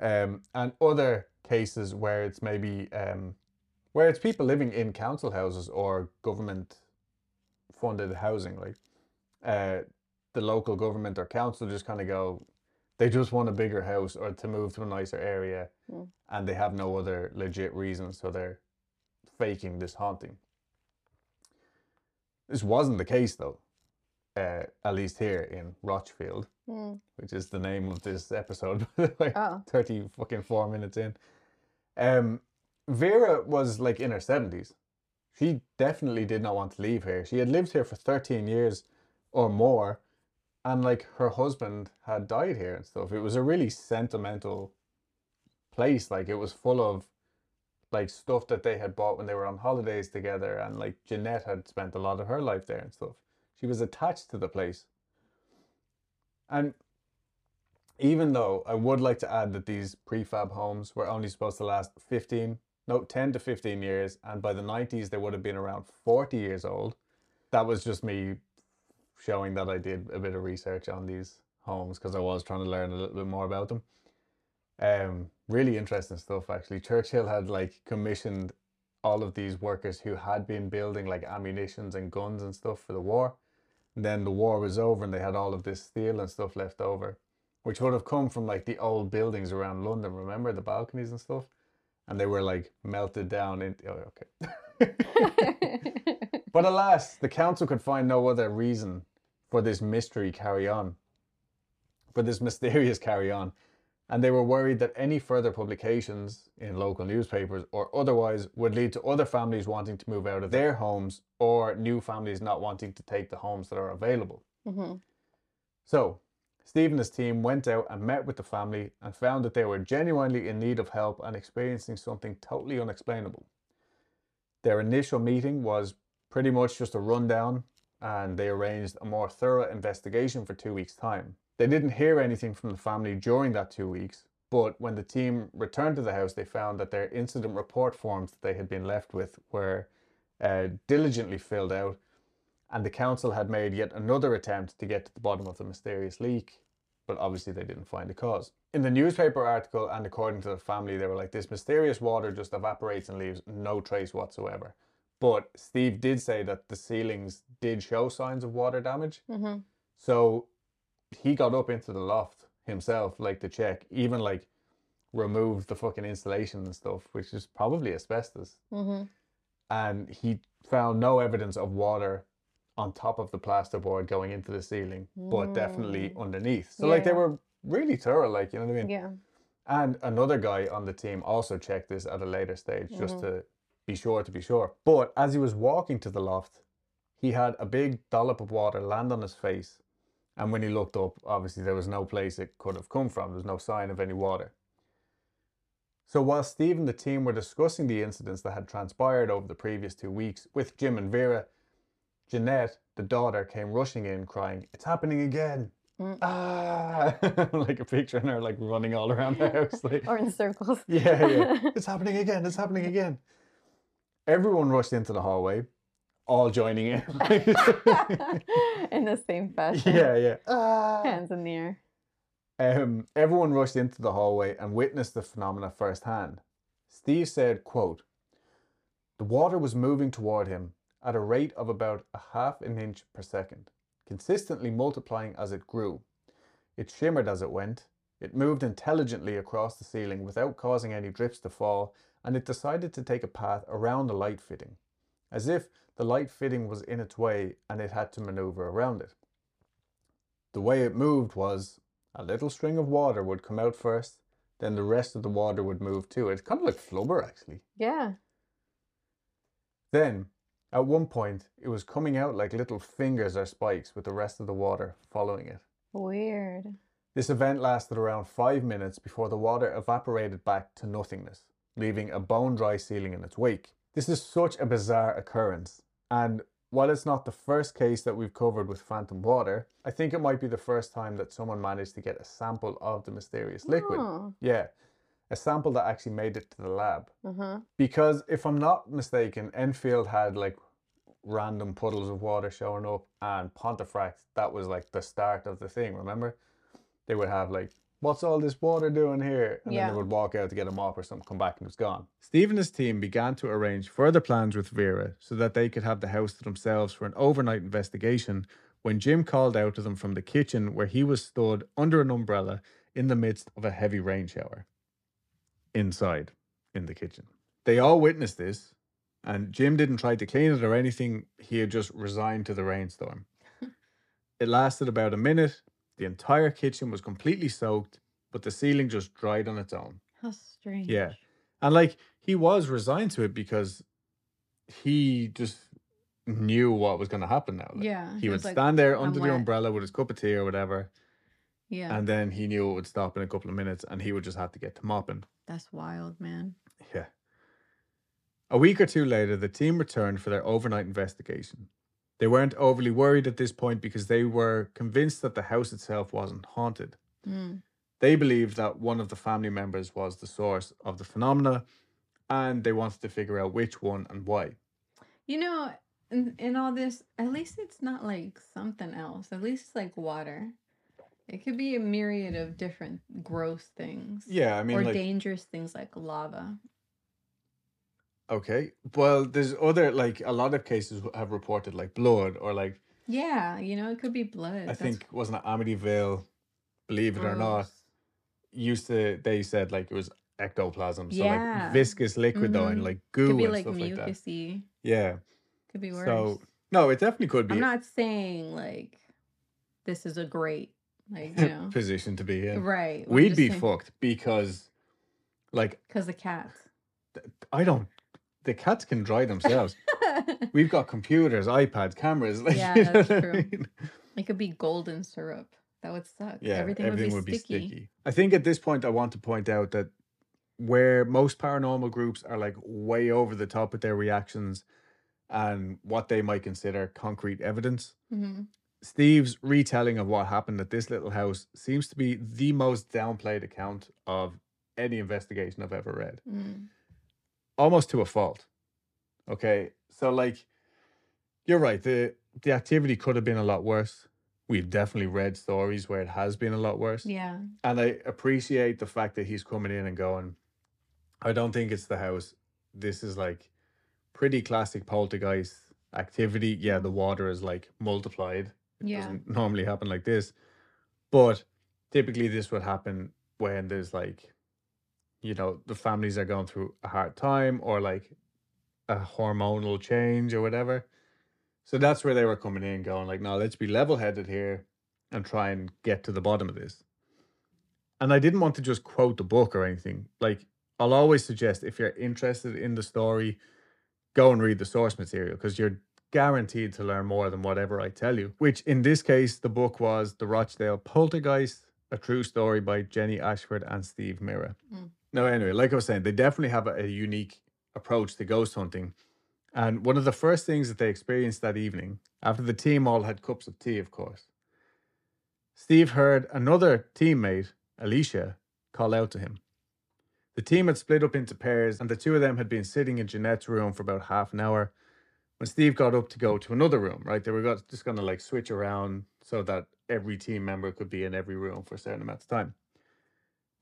Speaker 1: um, and other cases where it's maybe um, where it's people living in council houses or government funded housing, like uh, the local government or council just kind of go, they just want a bigger house or to move to a nicer area,
Speaker 2: Mm.
Speaker 1: and they have no other legit reason, so they're faking this haunting. This wasn't the case though, uh, at least here in Rochdale,
Speaker 2: Mm.
Speaker 1: which is the name of this episode, <laughs> by the way.
Speaker 2: Oh.
Speaker 1: 30 fucking four minutes in. Um, Vera was like in her 70s. She definitely did not want to leave here. She had lived here for 13 years or more, and like her husband had died here and stuff. It was a really sentimental place. Like it was full of like stuff that they had bought when they were on holidays together, and like Jeanette had spent a lot of her life there and stuff. She was attached to the place. And even though I would like to add that these prefab homes were only supposed to last 15, no, 10 to 15 years, and by the 90s they would have been around 40 years old. That was just me showing that I did a bit of research on these homes because I was trying to learn a little bit more about them. Um, really interesting stuff actually. Churchill had like commissioned all of these workers who had been building like ammunitions and guns and stuff for the war. And then the war was over and they had all of this steel and stuff left over which would have come from like the old buildings around London. Remember the balconies and stuff, and they were like melted down into. Oh, okay. <laughs> <laughs> but alas, the council could find no other reason for this mystery carry on, for this mysterious carry on, and they were worried that any further publications in local newspapers or otherwise would lead to other families wanting to move out of their homes or new families not wanting to take the homes that are available.
Speaker 2: hmm
Speaker 1: So, Steve and his team went out and met with the family and found that they were genuinely in need of help and experiencing something totally unexplainable. Their initial meeting was pretty much just a rundown, and they arranged a more thorough investigation for two weeks' time. They didn't hear anything from the family during that two weeks, But when the team returned to the house, they found that their incident report forms that they had been left with were uh, diligently filled out, and the council had made yet another attempt to get to the bottom of the mysterious leak, but obviously they didn't find a cause. In the newspaper article, and according to the family, they were like, this mysterious water just evaporates and leaves no trace whatsoever. But Steve did say that the ceilings did show signs of water damage.
Speaker 2: Mm-hmm.
Speaker 1: So he got up into the loft himself, like to check, even like removed the fucking insulation and stuff, which is probably asbestos.
Speaker 2: Mm-hmm.
Speaker 1: And he found no evidence of water on top of the plasterboard going into the ceiling, but definitely
Speaker 2: Mm.
Speaker 1: underneath. So like they
Speaker 2: Yeah.
Speaker 1: were really thorough, like you know what I mean.
Speaker 2: Yeah.
Speaker 1: And another guy on the team also checked this at a later stage just
Speaker 2: Mhm.
Speaker 1: to be sure to be sure. But as he was walking to the loft, he had a big dollop of water land on his face. And when he looked up, obviously there was no place it could have come from. There was no sign of any water. So while Steve and the team were discussing the incidents that had transpired over the previous two weeks with Jim and Vera, Jeanette, the daughter, came rushing in crying, It's happening again.
Speaker 2: Mm. <laughs>
Speaker 1: Ah, <laughs> like a picture in her like running all around the <laughs> house. Like,
Speaker 2: Or in circles.
Speaker 1: yeah, yeah. It's happening again. It's happening again. Everyone rushed into the hallway, all joining in. <laughs>
Speaker 2: in the same fashion.
Speaker 1: yeah, yeah. Ah.
Speaker 2: Hands in the air.
Speaker 1: Um, everyone rushed into the hallway and witnessed the phenomena firsthand. Steve said, quote, The water was moving toward him at a rate of about a half an inch per second, consistently multiplying as it grew. It shimmered as it went. It moved intelligently across the ceiling without causing any drips to fall, and it decided to take a path around the light fitting, as if the light fitting was in its way and it had to maneuver around it. The way it moved was a little string of water would come out first, then the rest of the water would move too. It's kind of like flubber, actually.
Speaker 2: Yeah.
Speaker 1: Then, at one point, it was coming out like little fingers or spikes with the rest of the water following it.
Speaker 2: Weird.
Speaker 1: This event lasted around five minutes before the water evaporated back to nothingness, leaving a bone dry ceiling in its wake. This is such a bizarre occurrence, and while it's not the first case that we've covered with phantom water, I think it might be the first time that someone managed to get a sample of the mysterious liquid.
Speaker 2: Oh.
Speaker 1: Yeah, a sample that actually made it to the lab.
Speaker 2: Uh-huh.
Speaker 1: Because if I'm not mistaken, Enfield had like random puddles of water showing up, and Pontefract, that was like the start of the thing, remember? They would have like, what's all this water doing here? And then they would walk out to get a mop or something, come back and it was gone. Steve and his team began to arrange further plans with Vera so that they could have the house to themselves for an overnight investigation when Jim called out to them from the kitchen where he was stood under an umbrella in the midst of a heavy rain shower. Inside, in the kitchen. They all witnessed this, and Jim didn't try to clean it or anything. He had just resigned to the rainstorm. <laughs> it lasted about a minute. The entire kitchen was completely soaked, but the ceiling just dried on its own.
Speaker 2: How strange.
Speaker 1: Yeah. And like he was resigned to it because he just knew what was going to happen now. Like,
Speaker 2: Yeah.
Speaker 1: He would
Speaker 2: was like,
Speaker 1: stand there
Speaker 2: "I'm
Speaker 1: under the
Speaker 2: wet."
Speaker 1: umbrella with his cup of tea or whatever,
Speaker 2: Yeah.
Speaker 1: and then he knew it would stop in a couple of minutes and he would just have to get to mopping.
Speaker 2: That's wild, man.
Speaker 1: Yeah. A week or two later, the team returned for their overnight investigation. They weren't overly worried at this point because they were convinced that the house itself wasn't haunted.
Speaker 2: Mm.
Speaker 1: They believed that one of the family members was the source of the phenomena and they wanted to figure out which one and why.
Speaker 2: You know, in, in all this, at least it's not like something else. At least it's like water. It could be a myriad of different gross things.
Speaker 1: Yeah, I mean,
Speaker 2: or
Speaker 1: like,
Speaker 2: dangerous things like lava.
Speaker 1: Okay. Well, there's other, like, a lot of cases have reported, like, blood or, like,
Speaker 2: Yeah, you know, it could be blood.
Speaker 1: I
Speaker 2: That's
Speaker 1: think, wasn't it Amityville, believe it or not,
Speaker 2: gross.
Speaker 1: used to, they said, like, it was ectoplasm. So,
Speaker 2: Yeah.
Speaker 1: like, viscous liquid, though, and,
Speaker 2: Mhm.
Speaker 1: like, goo
Speaker 2: Could be
Speaker 1: and
Speaker 2: like
Speaker 1: stuff like that.
Speaker 2: mucusy.
Speaker 1: Yeah.
Speaker 2: Could be worse.
Speaker 1: So, no, it definitely could be
Speaker 2: I'm not saying like this is a great like you <laughs> know
Speaker 1: position to be in.
Speaker 2: right.
Speaker 1: We'd be fucked because, like,
Speaker 2: because the cats.
Speaker 1: I don't. The cats can dry themselves. <laughs> We've got computers, iPads, cameras. Like, <laughs>
Speaker 2: Yeah,
Speaker 1: you know
Speaker 2: that's
Speaker 1: what I
Speaker 2: true.
Speaker 1: mean?
Speaker 2: it could be golden syrup. That would suck.
Speaker 1: Yeah,
Speaker 2: everything, would, be, sticky.
Speaker 1: I think at this point, I want to point out that where most paranormal groups are like way over the top with their reactions and what they might consider concrete evidence,
Speaker 2: hmm
Speaker 1: Steve's retelling of what happened at this little house seems to be the most downplayed account of any investigation I've ever read.
Speaker 2: Mm.
Speaker 1: Almost to a fault. Okay. So like you're right, the the activity could have been a lot worse. We've definitely read stories where it has been a lot worse.
Speaker 2: Yeah.
Speaker 1: And I appreciate the fact that he's coming in and going, I don't think it's the house. This is like pretty classic poltergeist activity. Yeah, the water is like multiplied. It
Speaker 2: Yeah.
Speaker 1: doesn't normally happen like this. But typically this would happen when there's like, you know, the families are going through a hard time or like a hormonal change or whatever. So that's where they were coming in going like, no, let's be level headed here and try and get to the bottom of this. And I didn't want to just quote the book or anything. Like I'll always suggest if you're interested in the story, go and read the source material because you're guaranteed to learn more than whatever I tell you. Which in this case, the book was The Rochdale Poltergeist, a true story by Jenny Ashford and Steve Mera.
Speaker 2: Mm.
Speaker 1: No, anyway, like I was saying, they definitely have a, a unique approach to ghost hunting. And one of the first things that they experienced that evening, after the team all had cups of tea, of course, Steve heard another teammate, Alicia, call out to him. The team had split up into pairs, and the two of them had been sitting in Jeanette's room for about half an hour when Steve got up to go to another room, right? They were just going to like switch around so that every team member could be in every room for a certain amount of time.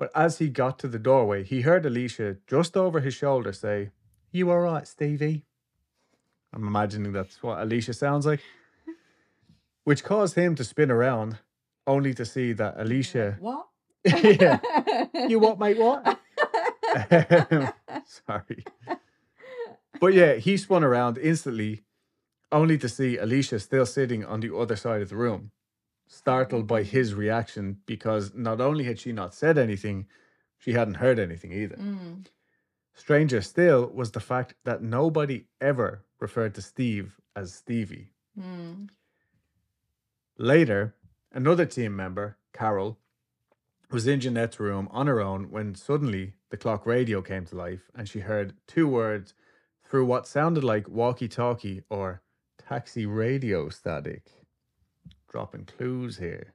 Speaker 1: But as he got to the doorway, he heard Alicia just over his shoulder say, You all right, Stevie? I'm imagining that's what Alicia sounds like, which caused him to spin around, only to see that Alicia. <laughs>
Speaker 2: What?
Speaker 1: yeah. You what, mate? <laughs> What? <laughs> Sorry. But yeah, he spun around instantly, only to see Alicia still sitting on the other side of the room, startled by his reaction because not only had she not said anything, she hadn't heard anything either.
Speaker 2: Mm.
Speaker 1: Stranger still was the fact that nobody ever referred to Steve as Stevie.
Speaker 2: Mm.
Speaker 1: Later, another team member, Carol, was in Jeanette's room on her own when suddenly the clock radio came to life and she heard two words through what sounded like walkie talkie or taxi radio static. Dropping clues here.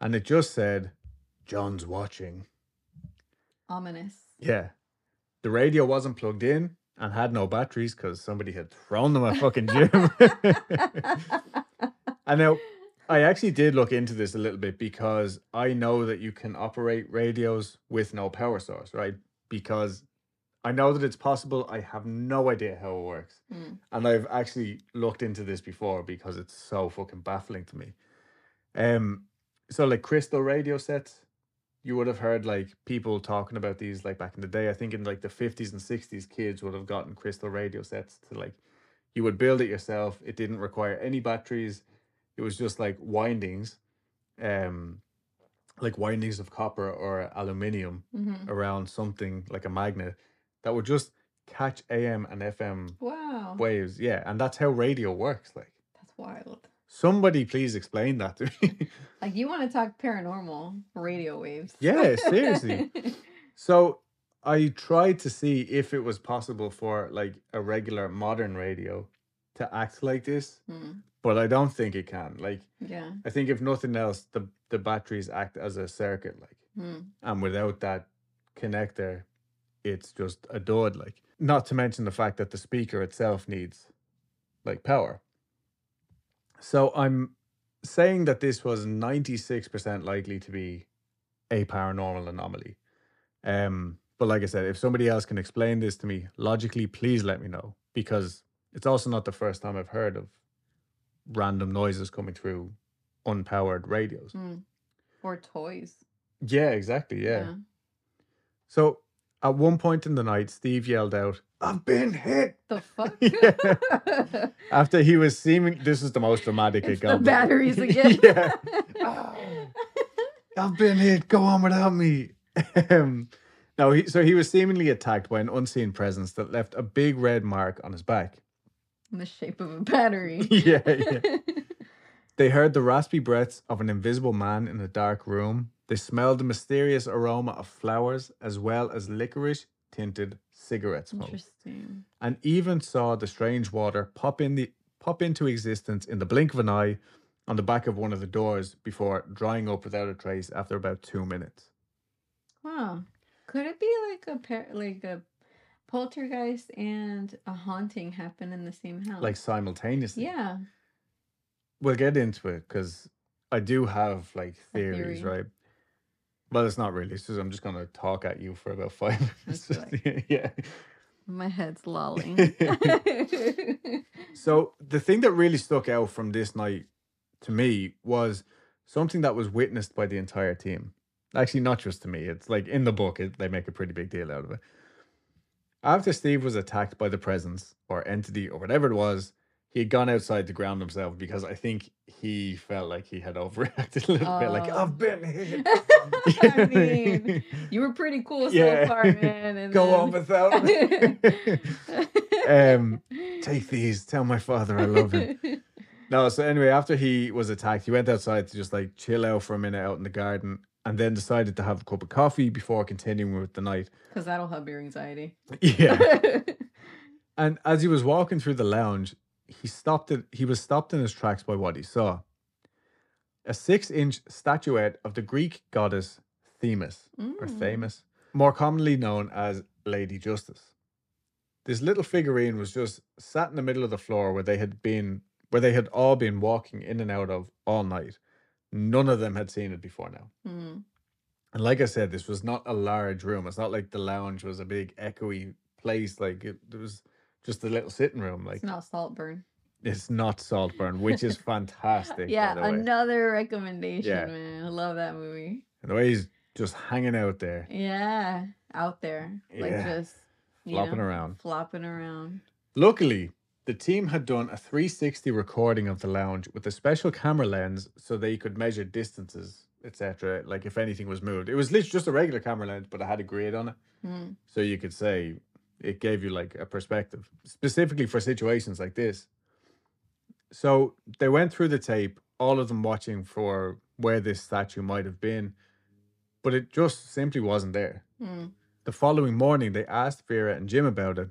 Speaker 1: And it just said, John's watching.
Speaker 2: Ominous.
Speaker 1: Yeah. The radio wasn't plugged in and had no batteries because somebody had thrown them at fucking Jim. <laughs> and now I actually did look into this a little bit because I know that you can operate radios with no power source, right? Because I know that it's possible. I have no idea how it works.
Speaker 2: Mm.
Speaker 1: And I've actually looked into this before because it's so fucking baffling to me. Um so like crystal radio sets, you would have heard like people talking about these like back in the day. I think in like the 50s and 60s kids would have gotten crystal radio sets to like you would build it yourself. It didn't require any batteries. It was just like windings, um like windings of copper or aluminium
Speaker 2: Mhm.
Speaker 1: around something like a magnet that would just catch AM and FM
Speaker 2: Wow.
Speaker 1: waves. Yeah, and that's how radio works. Like
Speaker 2: That's wild.
Speaker 1: somebody please explain that to me. <laughs>
Speaker 2: Like you want to talk paranormal radio waves.
Speaker 1: Yeah, seriously. <laughs> so I tried to see if it was possible for like a regular modern radio to act like this,
Speaker 2: Mm.
Speaker 1: but I don't think it can. Like
Speaker 2: Yeah.
Speaker 1: I think if nothing else, the the batteries act as a circuit, like
Speaker 2: Mm.
Speaker 1: and without that connector, it's just a dud. Like not to mention the fact that the speaker itself needs like power. So I'm saying that this was 96% likely to be a paranormal anomaly. Um, but like I said, if somebody else can explain this to me logically, please let me know because it's also not the first time I've heard of random noises coming through unpowered radios.
Speaker 2: Mm. Or toys.
Speaker 1: Yeah, exactly. yeah. So at one point in the night, Steve yelled out, I've been hit.
Speaker 2: The fuck? <laughs>
Speaker 1: Yeah. After he was seeming, this is the most dramatic it
Speaker 2: It's the batteries <laughs> again.
Speaker 1: yeah. <laughs> Ah, I've been hit. Go on without me. um, no, he, so he was seemingly attacked by an unseen presence that left a big red mark on his back.
Speaker 2: In the shape of a battery.
Speaker 1: yeah, yeah. They heard the raspy breaths of an invisible man in a dark room. They smelled the mysterious aroma of flowers as well as licorice tinted cigarette smoke.
Speaker 2: Interesting.
Speaker 1: And even saw the strange water pop in the pop into existence in the blink of an eye on the back of one of the doors before drying up without a trace after about two minutes.
Speaker 2: Wow. Could it be like a pair, like a poltergeist and a haunting happen in the same house?
Speaker 1: Like simultaneously.
Speaker 2: yeah.
Speaker 1: We'll get into it because I do have like theories,
Speaker 2: theory.
Speaker 1: right? Well, it's not really. It's just I'm just gonna talk at you for about five <laughs> minutes.
Speaker 2: That's <laughs>
Speaker 1: yeah.
Speaker 2: My head's lolling. <laughs>
Speaker 1: So the thing that really stuck out from this night to me was something that was witnessed by the entire team. Actually, not just to me. It's like in the book, it, they make a pretty big deal out of it. After Steve was attacked by the presence or entity or whatever it was, he had gone outside to ground himself because I think he felt like he had overreacted <laughs> a little bit. Like
Speaker 2: Oh.
Speaker 1: I've been hit. <laughs>
Speaker 2: I mean, you were pretty cool so
Speaker 1: Yeah.
Speaker 2: far, man. And <laughs>
Speaker 1: Go
Speaker 2: then-
Speaker 1: on without me. um, take these. Tell my father I love him. No, so anyway, after he was attacked, he went outside to just like chill out for a minute out in the garden and then decided to have a cup of coffee before continuing with the night.
Speaker 2: Because that'll help your anxiety.
Speaker 1: Yeah. and as he was walking through the lounge, he stopped it. He was stopped in his tracks by what he saw. A six inch statuette of the Greek goddess Themis, or
Speaker 2: Mm.
Speaker 1: Themis, more commonly known as Lady Justice. This little figurine was just sat in the middle of the floor where they had been where they had all been walking in and out of all night. None of them had seen it before now.
Speaker 2: Mm.
Speaker 1: And like I said, this was not a large room. It's not like the lounge was a big echoey place. Like it, it was just a little sitting room. Like
Speaker 2: It's not Saltburn.
Speaker 1: it's not Saltburn, which is <laughs> fantastic.
Speaker 2: Yeah,
Speaker 1: by the way.
Speaker 2: another recommendation,
Speaker 1: Yeah.
Speaker 2: man. I love that movie.
Speaker 1: And the way he's just hanging out there,
Speaker 2: Yeah, out there, like
Speaker 1: Yeah.
Speaker 2: just
Speaker 1: flopping
Speaker 2: know,
Speaker 1: around.
Speaker 2: flopping around.
Speaker 1: Luckily, the team had done a 360 recording of the lounge with a special camera lens so they could measure distances, etc. Like if anything was moved. It was literally just a regular camera lens, but it had a grid on it.
Speaker 2: Mm.
Speaker 1: So you could say it gave you like a perspective, specifically for situations like this. So they went through the tape, all of them watching for where this statue might have been, but it just simply wasn't there.
Speaker 2: Mm.
Speaker 1: The following morning, they asked Vera and Jim about it,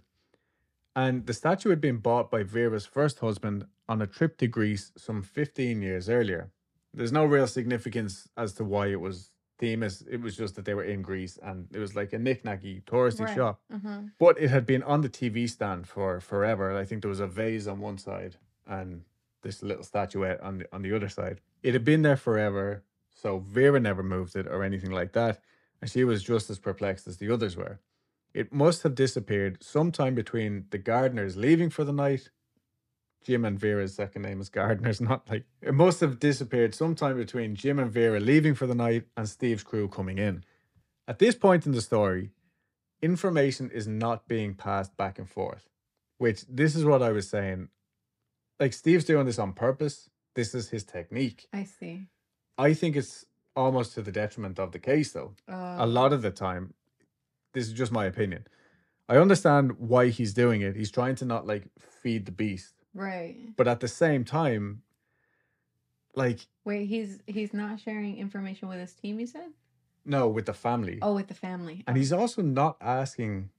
Speaker 1: and the statue had been bought by Vera's first husband on a trip to Greece some 15 years earlier. There's no real significance as to why it was Themis. It was just that they were in Greece and it was like a knick-knacky touristy
Speaker 2: Right.
Speaker 1: shop.
Speaker 2: Uh-huh.
Speaker 1: But it had been on the TV stand for forever. I think there was a vase on one side and this little statuette on the on the other side. It had been there forever, so Vera never moved it or anything like that, and she was just as perplexed as the others were. It must have disappeared sometime between the gardeners leaving for the night. Jim and Vera's second name is Gardeners, <laughs> not like it must have disappeared sometime between Jim and Vera leaving for the night and Steve's crew coming in. At this point in the story, information is not being passed back and forth. Which this is what I was saying. Like Steve's doing this on purpose. This is his technique.
Speaker 2: I see.
Speaker 1: I think it's almost to the detriment of the case though.
Speaker 2: Uh,
Speaker 1: A lot of the time, this is just my opinion. I understand why he's doing it. He's trying to not like feed the beast.
Speaker 2: Right.
Speaker 1: But at the same time, like
Speaker 2: Wait, he's he's not sharing information with his team. You said?
Speaker 1: no, with the family.
Speaker 2: Oh, with the family.
Speaker 1: And he's also not asking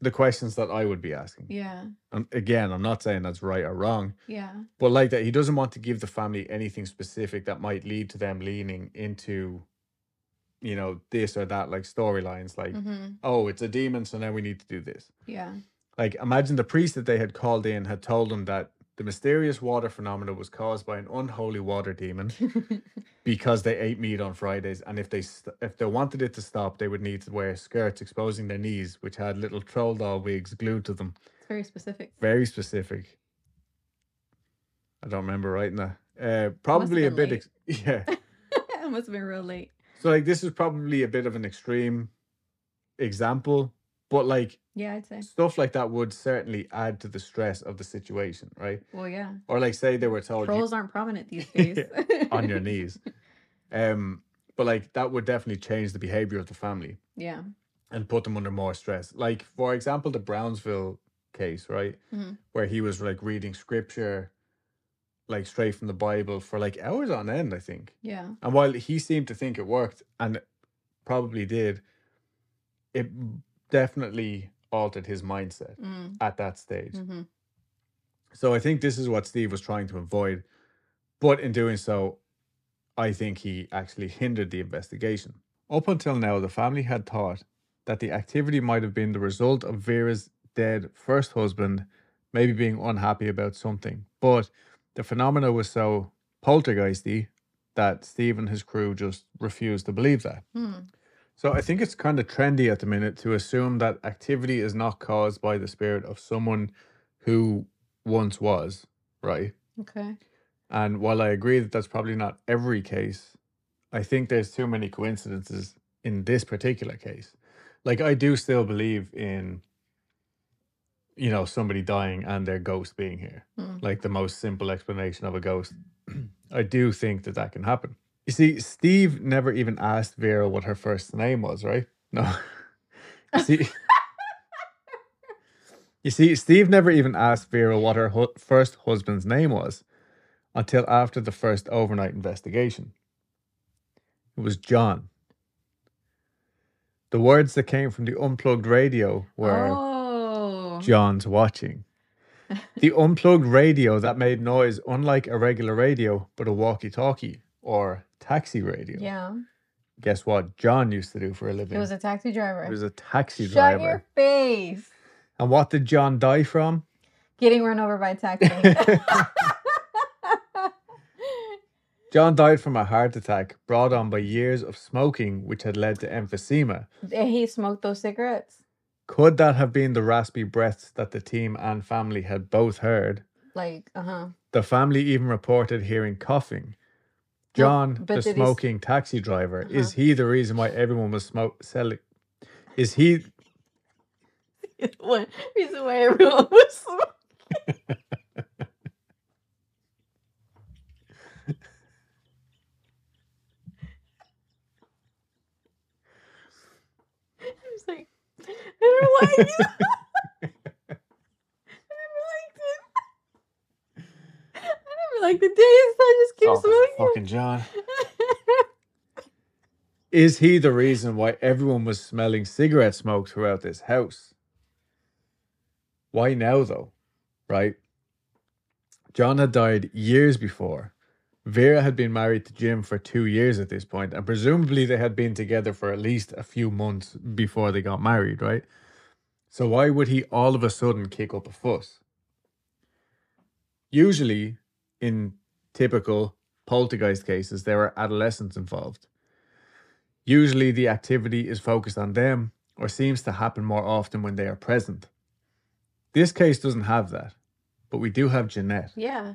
Speaker 1: the questions that I would be asking.
Speaker 2: yeah,
Speaker 1: And again, I'm not saying that's right or wrong.
Speaker 2: yeah,
Speaker 1: But like that, he doesn't want to give the family anything specific that might lead to them leaning into, you know, this or that, like storylines, like,
Speaker 2: mm-hmm.
Speaker 1: oh, it's a demon, so now we need to do this.
Speaker 2: yeah.
Speaker 1: Like, imagine the priest that they had called in had told them that the mysterious water phenomena was caused by an unholy water demon <laughs> because they ate meat on Fridays, and if they st- if they wanted it to stop, they would need to wear skirts exposing their knees, which had little troll doll wigs glued to them.
Speaker 2: it's very specific.
Speaker 1: Very specific. I don't remember writing that. Uh, probably a bit. Ex- <laughs> yeah. <laughs>
Speaker 2: it must have been real late.
Speaker 1: So like this is probably a bit of an extreme example, but like
Speaker 2: Yeah, I'd say.
Speaker 1: stuff like that would certainly add to the stress of the situation, right?
Speaker 2: Well, yeah.
Speaker 1: Or like say they were told you-
Speaker 2: Trolls aren't prominent these <laughs> days.
Speaker 1: on your knees. <laughs> Um, but like that would definitely change the behavior of the family
Speaker 2: Yeah.
Speaker 1: and put them under more stress. Like for example, the Brownsville case, right,
Speaker 2: Mhm.
Speaker 1: where he was like reading scripture, like straight from the Bible for like hours on end, I think.
Speaker 2: Yeah.
Speaker 1: And while he seemed to think it worked, and probably did, it definitely altered his mindset
Speaker 2: Mm.
Speaker 1: at that stage.
Speaker 2: hmm
Speaker 1: So I think this is what Steve was trying to avoid But in doing so, I think he actually hindered the investigation. Up until now, the family had thought that the activity might have been the result of Vera's dead first husband maybe being unhappy about something. But the phenomena was so poltergeisty that Steve and his crew just refused to believe that.
Speaker 2: Hmm.
Speaker 1: So I think it's kind of trendy at the minute to assume that activity is not caused by the spirit of someone who once was, right?
Speaker 2: Okay.
Speaker 1: And while I agree that that's probably not every case, I think there's too many coincidences in this particular case. Like I do still believe in you know somebody dying and their ghost being here.
Speaker 2: Hmm.
Speaker 1: Like the most simple explanation of a ghost. <clears throat> I do think that that can happen. You see, Steve never even asked Vera what her first name was, right? No. <laughs> You see, you see, Steve never even asked Vera what her hu- first husband's name was until after the first overnight investigation. It was John. The words that came from the unplugged radio were
Speaker 2: Oh.
Speaker 1: John's watching. The unplugged radio that made noise unlike a regular radio, but a walkie talkie or taxi radio.
Speaker 2: Yeah.
Speaker 1: Guess what John used to do for a living?
Speaker 2: It was a taxi driver.
Speaker 1: He was a taxi
Speaker 2: Shut
Speaker 1: driver.
Speaker 2: your face.
Speaker 1: And what did John die from?
Speaker 2: Getting run over by a taxi. <laughs> <laughs>
Speaker 1: John died from a heart attack brought on by years of smoking, which had led to emphysema.
Speaker 2: he smoked those cigarettes.
Speaker 1: Could that have been the raspy breaths that the team and family had both heard?
Speaker 2: Like, uh huh.
Speaker 1: The family even reported hearing coughing.
Speaker 2: Well,
Speaker 1: John,
Speaker 2: but
Speaker 1: the smoking taxi driver, is
Speaker 2: Uh-huh.
Speaker 1: he the reason why everyone was smoke selling? Is he <laughs>
Speaker 2: One reason why everyone <laughs> was smoking. <laughs> I was like, I never liked it. I never liked it. I liked the taste. I just keep
Speaker 1: oh,
Speaker 2: smoking.
Speaker 1: fucking John? <laughs> Is he the reason why everyone was smelling cigarette smoke throughout this house? Why now, though? Right? John had died years before. Vera had been married to Jim for two years at this point, and presumably they had been together for at least a few months before they got married, right? So why would he all of a sudden kick up a fuss? Usually, in typical poltergeist cases, there are adolescents involved. Usually, the activity is focused on them or seems to happen more often when they are present. This case doesn't have that, but we do have Jeanette.
Speaker 2: yeah.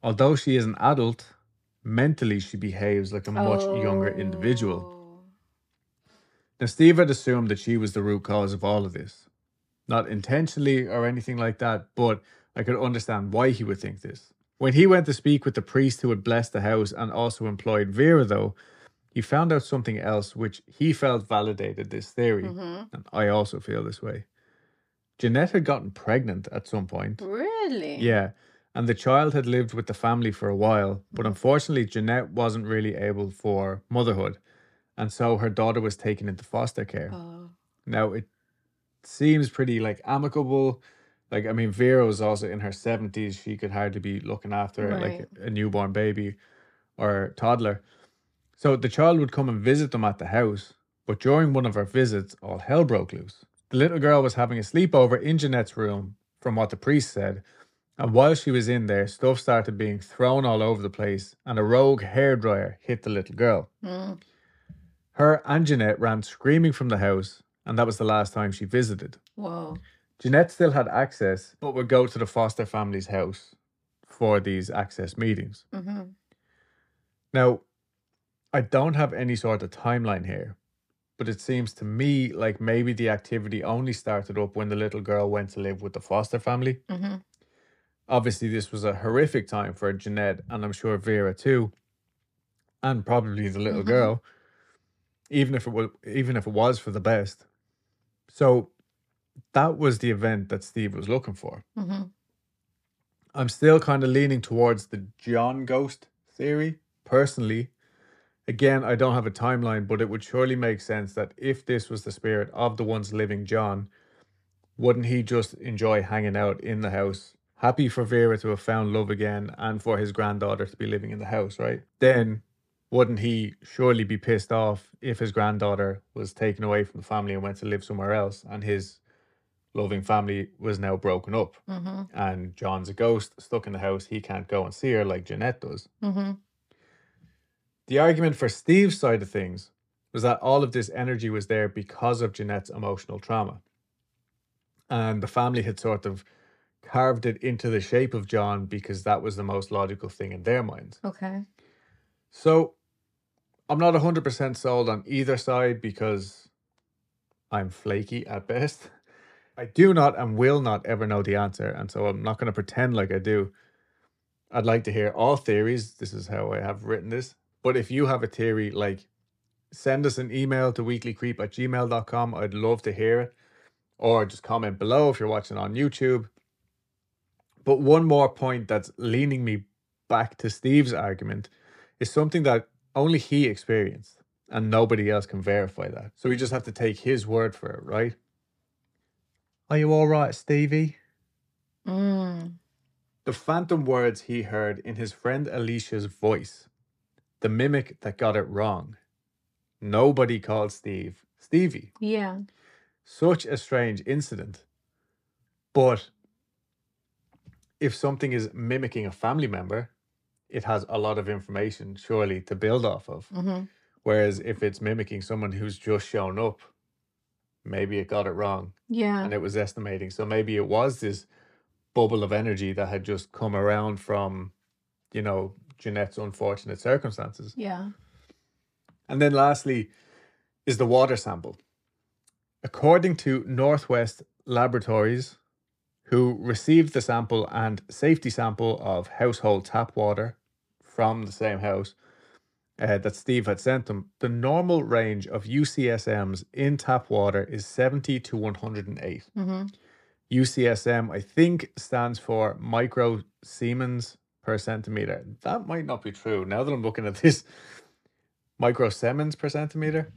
Speaker 1: Although she is an adult, mentally she behaves like a much younger individual.
Speaker 2: Oh.
Speaker 1: Now, Steve had assumed that she was the root cause of all of this. Not intentionally or anything like that, but I could understand why he would think this. When he went to speak with the priest who had blessed the house and also employed Vera, though, he found out something else which he felt validated this theory.
Speaker 2: Mhm.
Speaker 1: And I also feel this way. Jeanette had gotten pregnant at some point.
Speaker 2: Really?
Speaker 1: Yeah. And the child had lived with the family for a while, but unfortunately, Jeanette wasn't really able for motherhood. And so her daughter was taken into foster care.
Speaker 2: Oh.
Speaker 1: Now, it seems pretty like amicable. Like, I mean, Vera was also in her 70s. She could hardly be looking after like a newborn baby or toddler. So the child would come and visit them at the house. But during one of her visits, all hell broke loose. The little girl was having a sleepover in Jeanette's room, from what the priest said. And while she was in there, stuff started being thrown all over the place, and a rogue hairdryer hit the little girl.
Speaker 2: Mm.
Speaker 1: Her and Jeanette ran screaming from the house, and that was the last time she visited.
Speaker 2: Whoa.
Speaker 1: Jeanette still had access, but would go to the foster family's house for these access meetings.
Speaker 2: hmm
Speaker 1: Now, I don't have any sort of timeline here, but it seems to me like maybe the activity only started up when the little girl went to live with the foster family.
Speaker 2: hmm
Speaker 1: Obviously, this was a horrific time for Jeanette, and I'm sure Vera too, and probably the little
Speaker 2: Mhm.
Speaker 1: girl, even if it was even if it was for the best. So that was the event that Steve was looking for.
Speaker 2: hmm
Speaker 1: I'm still kind of leaning towards the John ghost theory, personally. Again, I don't have a timeline, but it would surely make sense that if this was the spirit of the once living John, wouldn't he just enjoy hanging out in the house happy for Vera to have found love again and for his granddaughter to be living in the house, right? Then wouldn't he surely be pissed off if his granddaughter was taken away from the family and went to live somewhere else and his loving family was now broken up
Speaker 2: Mm-hmm.
Speaker 1: and John's a ghost stuck in the house. He can't go and see her like Jeanette does.
Speaker 2: Mm-hmm.
Speaker 1: The argument for Steve's side of things was that all of this energy was there because of Jeanette's emotional trauma. And the family had sort of carved it into the shape of John because that was the most logical thing in their minds.
Speaker 2: Okay.
Speaker 1: So I'm not 100% sold on either side because I'm flaky at best. <laughs> I do not and will not ever know the answer. And so I'm not going to pretend like I do. I'd like to hear all theories. This is how I have written this. But if you have a theory, like send us an email to weeklycreep at gmail.com. I'd love to hear it. Or just comment below if you're watching on YouTube. But one more point that's leaning me back to Steve's argument is something that only he experienced and nobody else can verify that. So we just have to take his word for it, right? Are you all right, Stevie?
Speaker 2: Mm.
Speaker 1: The phantom words he heard in his friend Alicia's voice, the mimic that got it wrong. Nobody called Steve Stevie.
Speaker 2: Yeah.
Speaker 1: Such a strange incident. But if something is mimicking a family member, it has a lot of information, surely, to build off of.
Speaker 2: Mm-hmm.
Speaker 1: Whereas if it's mimicking someone who's just shown up, maybe it got it wrong
Speaker 2: Yeah.
Speaker 1: and it was estimating. So maybe it was this bubble of energy that had just come around from, you know, Jeanette's unfortunate circumstances.
Speaker 2: Yeah.
Speaker 1: And then lastly is the water sample. According to Northwest Laboratories, who received the sample and safety sample of household tap water from the same house uh, that Steve had sent them, the normal range of UCSMs in tap water is 70 to 108.
Speaker 2: Mm-hmm.
Speaker 1: UCSM, I think, stands for micro Siemens per centimeter. That might not be true. Now that I'm looking at this, <laughs> micro Siemens per centimeter,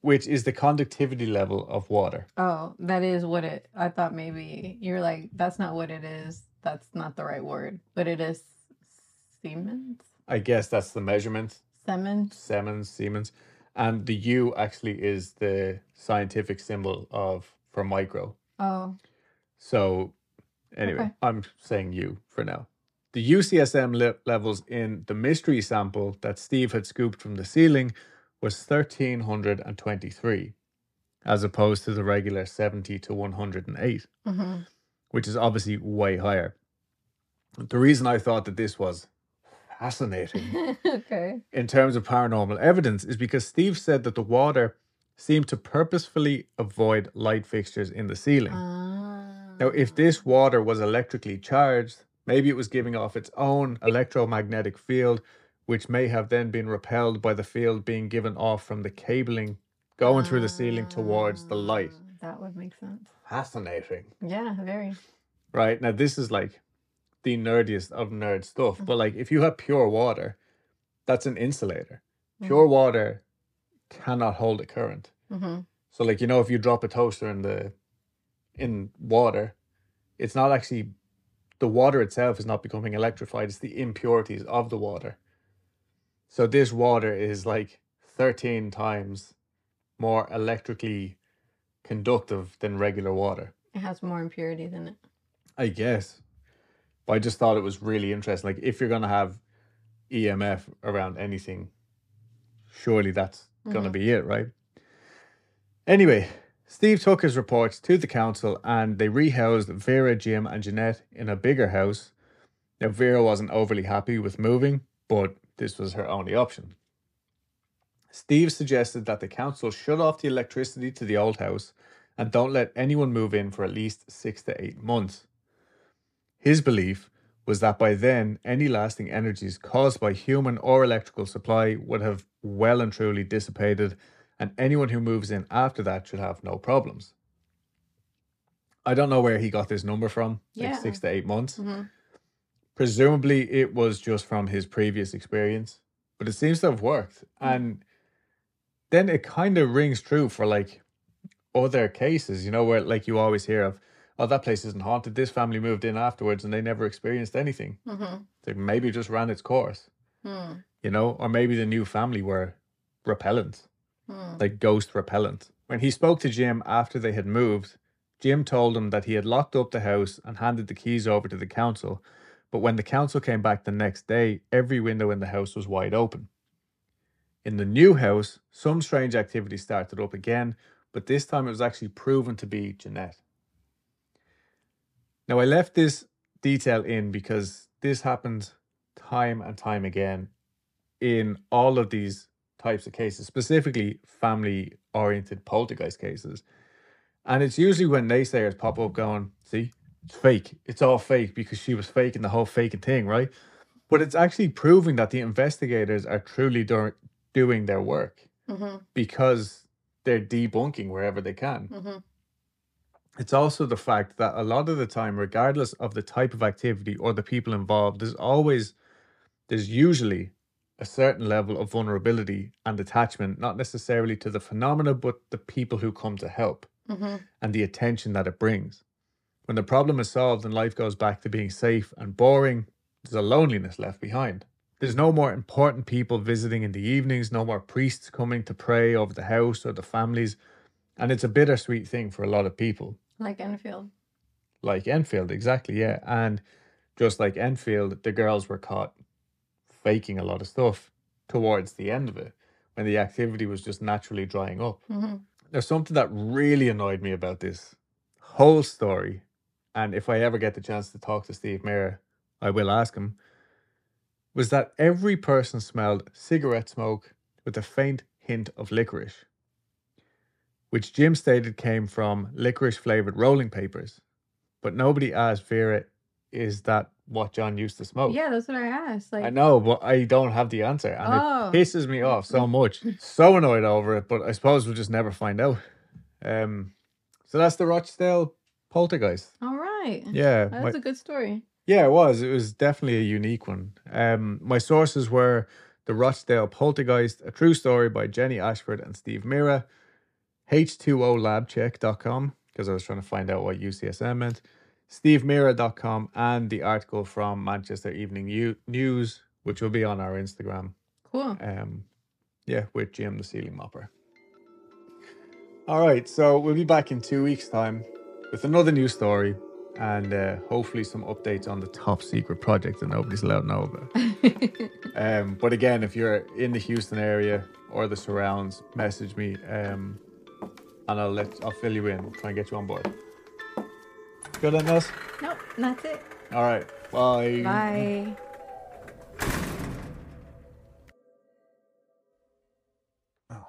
Speaker 1: which is the conductivity level of water.
Speaker 2: Oh, that is what it. I thought maybe you're like that's not what it is. That's not the right word, but it is Siemens.
Speaker 1: I guess that's the measurement.
Speaker 2: Siemens.
Speaker 1: Siemens, Siemens. And the U actually is the scientific symbol of for micro.
Speaker 2: Oh.
Speaker 1: So, anyway,
Speaker 2: Okay.
Speaker 1: I'm saying U for now. The UCSM le- levels in the mystery sample that Steve had scooped from the ceiling was 1323, as opposed to the regular 70 to 108,
Speaker 2: Mm-hmm.
Speaker 1: which is obviously way higher. The reason I thought that this was fascinating <laughs>
Speaker 2: okay.
Speaker 1: in terms of paranormal evidence is because Steve said that the water seemed to purposefully avoid light fixtures in the ceiling.
Speaker 2: Ah.
Speaker 1: Now, if this water was electrically charged, maybe it was giving off its own electromagnetic field, which may have then been repelled by the field being given off from the cabling going through the ceiling towards the light.
Speaker 2: Ah, That would make sense.
Speaker 1: Fascinating.
Speaker 2: Yeah, very.
Speaker 1: Right? Now, this is like the nerdiest of nerd stuff, but like if you have pure water, that's an insulator. Pure water cannot hold a current.
Speaker 2: Mm-hmm.
Speaker 1: So like you know if you drop a toaster in the in water, it's not actually the water itself is not becoming electrified, it's the impurities of the water. So this water is like 13 times more electrically conductive than regular water.
Speaker 2: It has more impurities in it.
Speaker 1: I guess. But I just thought it was really interesting. Like if you're gonna have EMF around anything, surely that's gonna
Speaker 2: Mhm.
Speaker 1: be it, right? Anyway, Steve took his reports to the council and they rehoused Vera, Jim, and Jeanette in a bigger house. Now Vera wasn't overly happy with moving, but this was her only option. Steve suggested that the council shut off the electricity to the old house and don't let anyone move in for at least six to eight months. His belief was that by then, any lasting energies caused by human or electrical supply would have well and truly dissipated, and anyone who moves in after that should have no problems. I don't know where he got this number from, like
Speaker 2: Yeah.
Speaker 1: six to eight months.
Speaker 2: Mm-hmm.
Speaker 1: Presumably, it was just from his previous experience, but it seems to have worked. And then it kind of rings true for like other cases, you know, where like you always hear of, oh, that place isn't haunted. This family moved in afterwards and they never experienced anything.
Speaker 2: Mm-hmm.
Speaker 1: Maybe it just ran its course,
Speaker 2: Hmm.
Speaker 1: you know, or maybe the new family were repellent,
Speaker 2: Hmm.
Speaker 1: like ghost repellent. When he spoke to Jim after they had moved, Jim told him that he had locked up the house and handed the keys over to the council. But when the council came back the next day, every window in the house was wide open. In the new house, some strange activity started up again, but this time it was actually proven to be Jeanette. Now, I left this detail in because this happens time and time again in all of these types of cases, specifically family oriented poltergeist cases. And it's usually when naysayers pop up going, see, it's fake. It's all fake because she was faking the whole faking thing, right? But it's actually proving that the investigators are truly do- doing their work
Speaker 2: Mm-hmm.
Speaker 1: because they're debunking wherever they can.
Speaker 2: Mm-hmm.
Speaker 1: It's also the fact that a lot of the time, regardless of the type of activity or the people involved, there's always, there's usually a certain level of vulnerability and attachment, not necessarily to the phenomena, but the people who come to help
Speaker 2: Mm-hmm.
Speaker 1: and the attention that it brings. When the problem is solved and life goes back to being safe and boring, there's a loneliness left behind. There's no more important people visiting in the evenings, no more priests coming to pray over the house or the families. And it's a bittersweet thing for a lot of people.
Speaker 2: Like Enfield.
Speaker 1: Like Enfield, exactly, yeah. And just like Enfield, the girls were caught faking a lot of stuff towards the end of it when the activity was just naturally drying up.
Speaker 2: Mm-hmm.
Speaker 1: There's something that really annoyed me about this whole story. And if I ever get the chance to talk to Steve Mera, I will ask him. Was that every person smelled cigarette smoke with a faint hint of licorice, which Jim stated came from licorice flavored rolling papers. But nobody asked Vera, is that what John used to smoke?
Speaker 2: Yeah, that's what I asked. Like,
Speaker 1: I know, but I don't have the answer. And
Speaker 2: Oh.
Speaker 1: it pisses me off so much. so annoyed over it, but I suppose we'll just never find out. Um, so that's the Rochdale poltergeist.
Speaker 2: all right.
Speaker 1: Yeah,
Speaker 2: That's
Speaker 1: my-
Speaker 2: a good story.
Speaker 1: yeah, it was. It was definitely a unique one. Um, my sources were the Rochdale Poltergeist, a true story by Jenny Ashford and Steve Mera, H2OLabcheck.com, because I was trying to find out what UCSM meant, SteveMera.com, and the article from Manchester Evening U- News, which will be on our Instagram.
Speaker 2: Cool.
Speaker 1: Um, yeah, with Jim the ceiling mopper. All right, so we'll be back in two weeks' time with another new story and uh, hopefully some updates on the top secret project that nobody's allowed to know about. <laughs> Um, but again, if you're in the Houston area or the surrounds, message me, um, and I'll let I'll fill you in. We'll Try and get you on board. Good on us.
Speaker 2: nope, that's it.
Speaker 1: All right. Bye.
Speaker 2: Bye.
Speaker 1: Oh,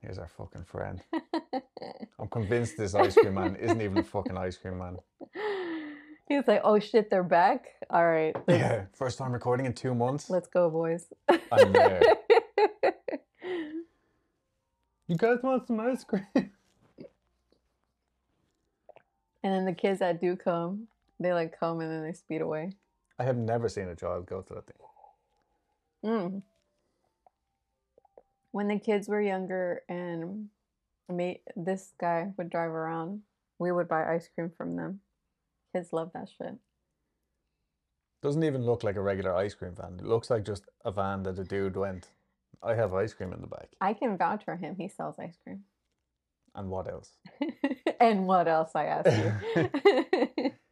Speaker 1: Here's our fucking friend. <laughs> I'm convinced this ice cream man isn't even a fucking ice cream man. <laughs>
Speaker 3: He's like, oh shit, they're back. All right,
Speaker 1: Yeah, first time recording in two months.
Speaker 3: let's go, boys.
Speaker 1: I'm there. <laughs> You guys want some ice cream? <laughs>
Speaker 3: And then the kids that do come, they like come and then they speed away.
Speaker 1: I have never seen a child go to that thing.
Speaker 3: Mm. When the kids were younger and me, this guy would drive around, we would buy ice cream from them. Kids love that shit.
Speaker 1: Doesn't even look like a regular ice cream van. It looks like just a van that a dude went. I have ice cream in the back.
Speaker 3: I can vouch for him. He sells ice cream.
Speaker 1: And what else? <laughs>
Speaker 3: and what else? I ask you. <laughs> <laughs>